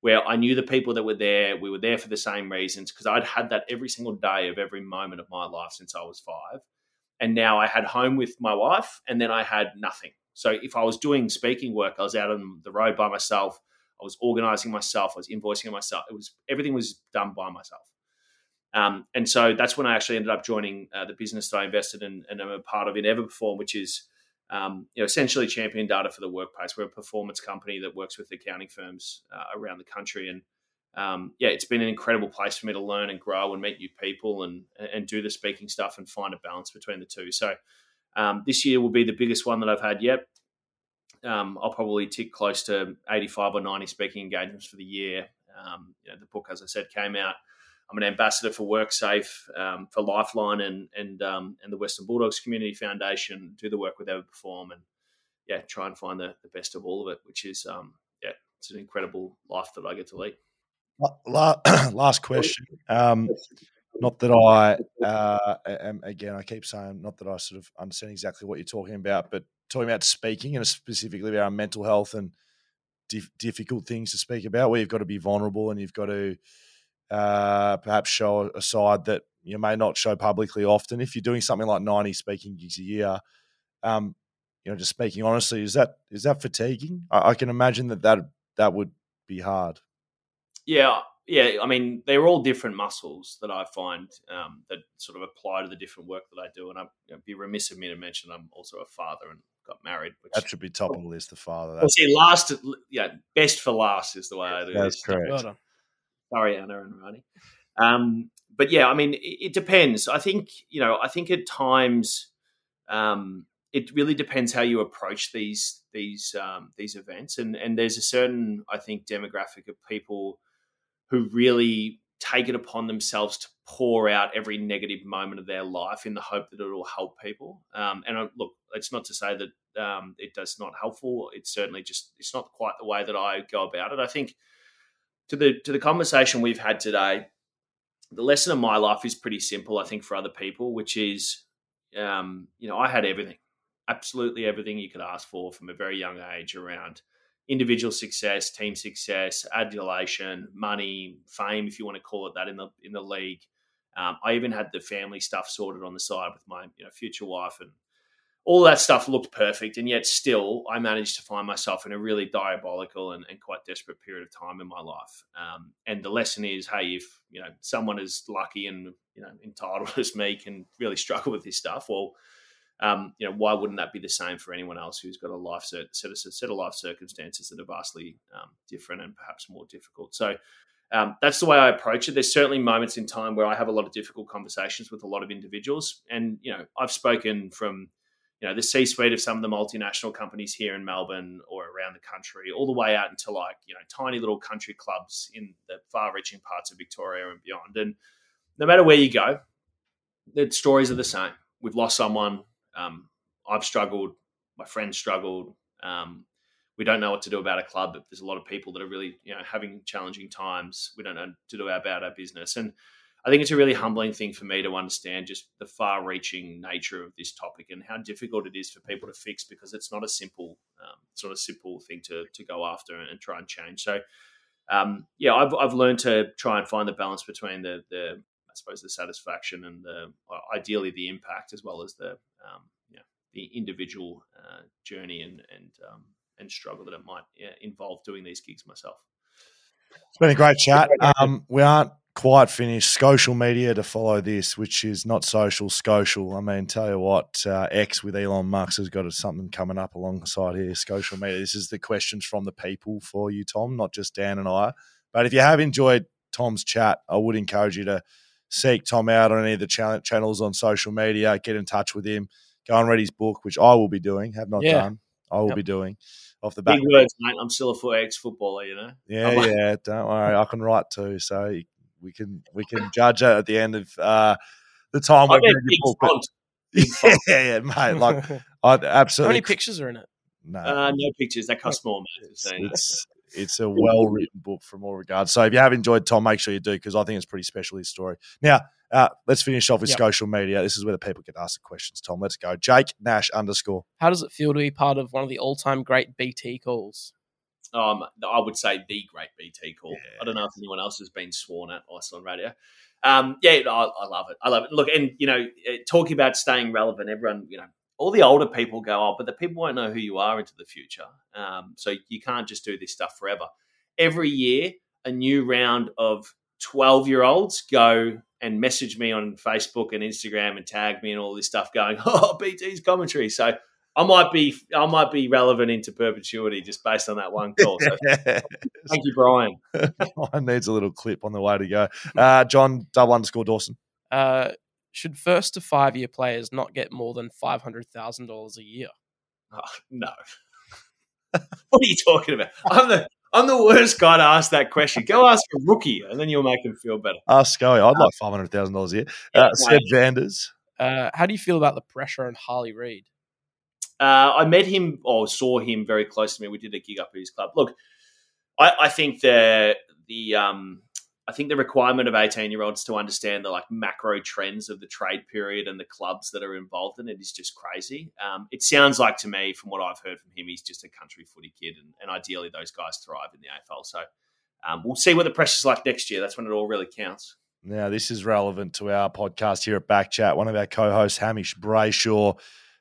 where I knew the people that were there. We were there for the same reasons because I'd had that every single day of every moment of my life since I was five. And now I had home with my wife, and then I had nothing. So if I was doing speaking work, I was out on the road by myself. I was organizing myself. I was invoicing myself. It was everything was done by myself. Um, and so that's when I actually ended up joining uh, the business that I invested in and I'm a part of in Everperform, which is um, you know essentially champion data for the workplace. We're a performance company that works with accounting firms uh, around the country, and um, yeah, it's been an incredible place for me to learn and grow and meet new people and and do the speaking stuff and find a balance between the two. So um, this year will be the biggest one that I've had yet. Um, I'll probably tick close to 85 or 90 speaking engagements for the year. Um, you know, the book, as I said, came out. I'm an ambassador for WorkSafe, um, for Lifeline, and and um, and the Western Bulldogs Community Foundation. Do the work with Everperform, and yeah, try and find the, the best of all of it, which is um, yeah, it's an incredible life that I get to lead. Last question. Um, not that I, uh, am, again, I keep saying, not that I sort of understand exactly what you're talking about, but talking about speaking and specifically about mental health and dif- difficult things to speak about, where you've got to be vulnerable and you've got to uh, perhaps show a side that you may not show publicly often. If you're doing something like 90 speaking gigs a year, um, you know, just speaking honestly, is that is that fatiguing? I, I can imagine that that that would be hard. Yeah, yeah. I mean, they're all different muscles that I find um, that sort of apply to the different work that I do. And I'd you know, be remiss of me to mention I'm also a father and got married. Which, that should be top of the list. The father. Well, see, last, yeah, best for last is the way I do. That's this. correct. Well done. Sorry, Anna and Ronnie. Um, but yeah, I mean, it, it, depends. I think you know, I think at times. Um, it really depends how you approach these these um, these events, and and there's a certain I think demographic of people who really take it upon themselves to pour out every negative moment of their life in the hope that it will help people. Um, and I, look, it's not to say that um, it does not helpful. It's certainly just it's not quite the way that I go about it. I think to the to the conversation we've had today, the lesson of my life is pretty simple. I think for other people, which is, um, you know, I had everything, absolutely everything you could ask for from a very young age around individual success, team success, adulation, money, fame, if you want to call it that, in the in the league. Um, I even had the family stuff sorted on the side with my you know future wife, and all that stuff looked perfect. And yet, still, I managed to find myself in a really diabolical and, and quite desperate period of time in my life. Um, and the lesson is, hey, if you know someone as lucky and you know entitled as me can really struggle with this stuff, well um, you know, why wouldn't that be the same for anyone else who's got a life set, set, of, set of life circumstances that are vastly um, different and perhaps more difficult? So um, that's the way I approach it. There's certainly moments in time where I have a lot of difficult conversations with a lot of individuals, and you know, I've spoken from you know the C-suite of some of the multinational companies here in Melbourne or around the country, all the way out into like you know tiny little country clubs in the far-reaching parts of Victoria and beyond. And no matter where you go, the stories are the same. We've lost someone. Um, I've struggled. My friends struggled. Um, we don't know what to do about a club. There's a lot of people that are really, you know, having challenging times. We don't know to do about our business, and I think it's a really humbling thing for me to understand just the far-reaching nature of this topic and how difficult it is for people to fix because it's not a simple, um, it's not a simple thing to to go after and, and try and change. So, um, yeah, I've I've learned to try and find the balance between the the I suppose the satisfaction and the ideally the impact as well as the um, you know, the individual uh, journey and and um, and struggle that it might yeah, involve doing these gigs myself. It's been a great chat. Um, we aren't quite finished. Social media to follow this, which is not social, social. I mean, tell you what, uh, X with Elon Musk has got something coming up alongside here. Social media. This is the questions from the people for you, Tom, not just Dan and I. But if you have enjoyed Tom's chat, I would encourage you to seek Tom out on any of the channels on social media. Get in touch with him. Go and read his book, which I will be doing. Have not yeah. done. I will yep. be doing off the back. Big words, mate. I'm still a foot ex footballer, you know. Yeah, yeah. Don't worry, I can write too, so we can we can judge it at the end of uh, the time. I big book, font. yeah, yeah, mate. Like, I absolutely. How many pictures are in it? No, uh, no pictures. That costs more, mate. It's, it's, it's a well written book from all regards. So if you have enjoyed Tom, make sure you do because I think it's pretty special his story. Now, uh, let's finish off with yep. social media. This is where the people get asked the questions. Tom, let's go. Jake Nash underscore. How does it feel to be part of one of the all time great BT calls? Um, I would say the great BT call. Yeah. I don't know if anyone else has been sworn at on radio. Um, yeah, I, I, love it. I love it. Look, and you know, eh, talking about staying relevant, everyone, you know, all the older people go, oh, but the people won't know who you are into the future. Um, so you can't just do this stuff forever. Every year, a new round of 12 year olds go and message me on Facebook and Instagram and tag me and all this stuff going, oh, BT's commentary. So I might be I might be relevant into perpetuity just based on that one call. So thank you, Brian. Mine needs a little clip on the way to go. Uh, John double underscore Dawson. Uh, should first to five year players not get more than five hundred thousand dollars a year? Oh, no. what are you talking about? I'm the I'm the worst guy to ask that question. Go ask a rookie, and then you'll make them feel better. Ask Scully. I'd uh, like five hundred thousand dollars a year. Uh, Seb Vanders. Uh, how do you feel about the pressure on Harley Reid? Uh, I met him or saw him very close to me. We did a gig up at his club. Look, I, I think the the um, I think the requirement of eighteen year olds to understand the like macro trends of the trade period and the clubs that are involved in it is just crazy. Um, it sounds like to me, from what I've heard from him, he's just a country footy kid, and, and ideally those guys thrive in the AFL. So um, we'll see what the pressure's like next year. That's when it all really counts. Now, this is relevant to our podcast here at Backchat. One of our co-hosts, Hamish Brayshaw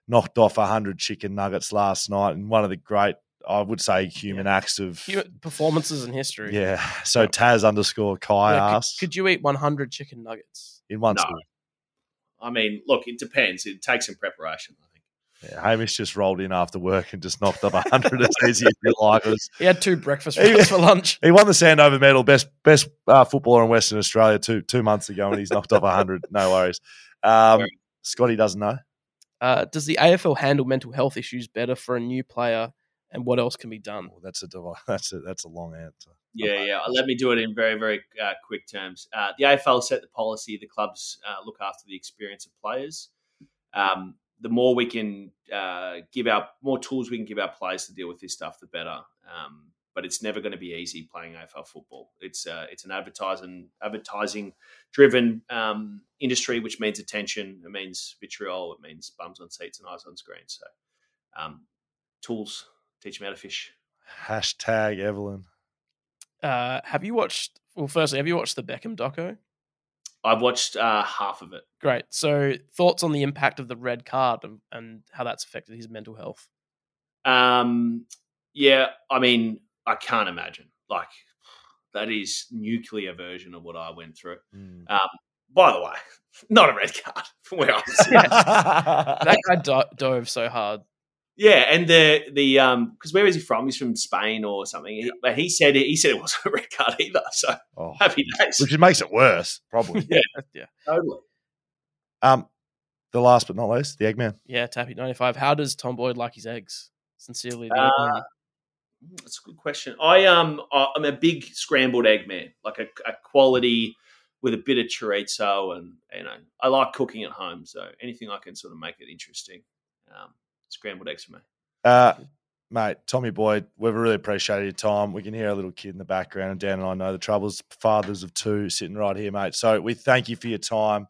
knocked off 100 chicken nuggets last night and one of the great I would say human yeah. acts of performances in history. Yeah. So Taz underscore Kai yeah, asked, could, could, you eat 100 chicken nuggets in one no. I mean, look, it depends. It takes some preparation. I think. Yeah, Hamish just rolled in after work and just knocked off 100 as easy as you like. He had two breakfast wraps for lunch. He won the Sandover medal, best best uh, footballer in Western Australia two two months ago, and he's knocked off 100. No worries. Um, Scotty doesn't know. Uh, does the AFL handle mental health issues better for a new player, and what else can be done? Oh, that's a that's a that's a long answer. Yeah, yeah. Let me do it in very very uh, quick terms. Uh, the AFL set the policy. The clubs uh, look after the experience of players. Um, the more we can uh, give our more tools we can give our players to deal with this stuff, the better. Um, but it's never going to be easy playing AFL football. It's uh, it's an advertising advertising driven um, industry, which means attention. It means vitriol. It means bums on seats and eyes on screens. So um, tools teach them how to fish. Hashtag Evelyn. Uh, have you watched? Well, firstly, have you watched the Beckham doco? I've watched uh, half of it. Great. So, thoughts on the impact of the red card and, and how that's affected his mental health? Um, yeah, I mean, I can't imagine. Like that is nuclear version of what I went through. Mm. Um, by the way, not a red card from where I was. that guy do- dove so hard. Yeah, and the the um because where is he from? He's from Spain or something. He, but he said it, he said it wasn't a red card either. So oh, happy days, which makes it worse, probably. yeah, yeah, totally. Um, the last but not least, the Eggman. Yeah, Tappy ninety five. How does Tom Boyd like his eggs? Sincerely, the Uh, Eggman. That's a good question. I um I'm a big scrambled egg man, like a, a quality with a bit of chorizo, and you know I like cooking at home, so anything I can sort of make it interesting. Um, scrambled eggs for me. Uh, mate, Tommy Boyd, we've really appreciated your time. We can hear a little kid in the background, and Dan and I know the troubles. Fathers of two sitting right here, mate. So we thank you for your time.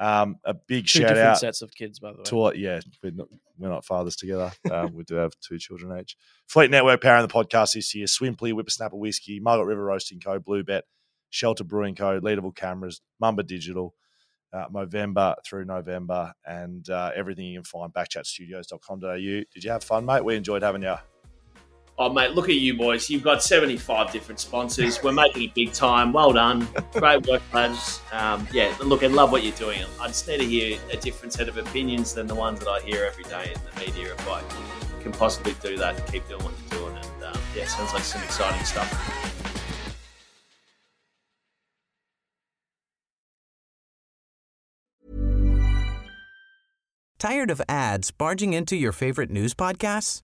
Um, a big Two shout different out sets of kids, by the way. to yeah, we're not, we're not fathers together. Um, we do have two children each. Fleet Network powering the podcast this year. Swimply, Whippersnapper Whiskey, Margaret River Roasting Co., Blue Bet, Shelter Brewing Co., Leadable Cameras, Mumba Digital, uh, Movember through November, and uh, everything you can find backchatstudios.com.au. Did you have fun, mate? We enjoyed having you. Oh mate, look at you boys! You've got 75 different sponsors. We're making it big time. Well done, great work, lads. Um, yeah, look, I love what you're doing. I just need to hear a different set of opinions than the ones that I hear every day in the media. If I can possibly do that, and keep doing what you're doing, and um, yeah, sounds like some exciting stuff. Tired of ads barging into your favorite news podcasts?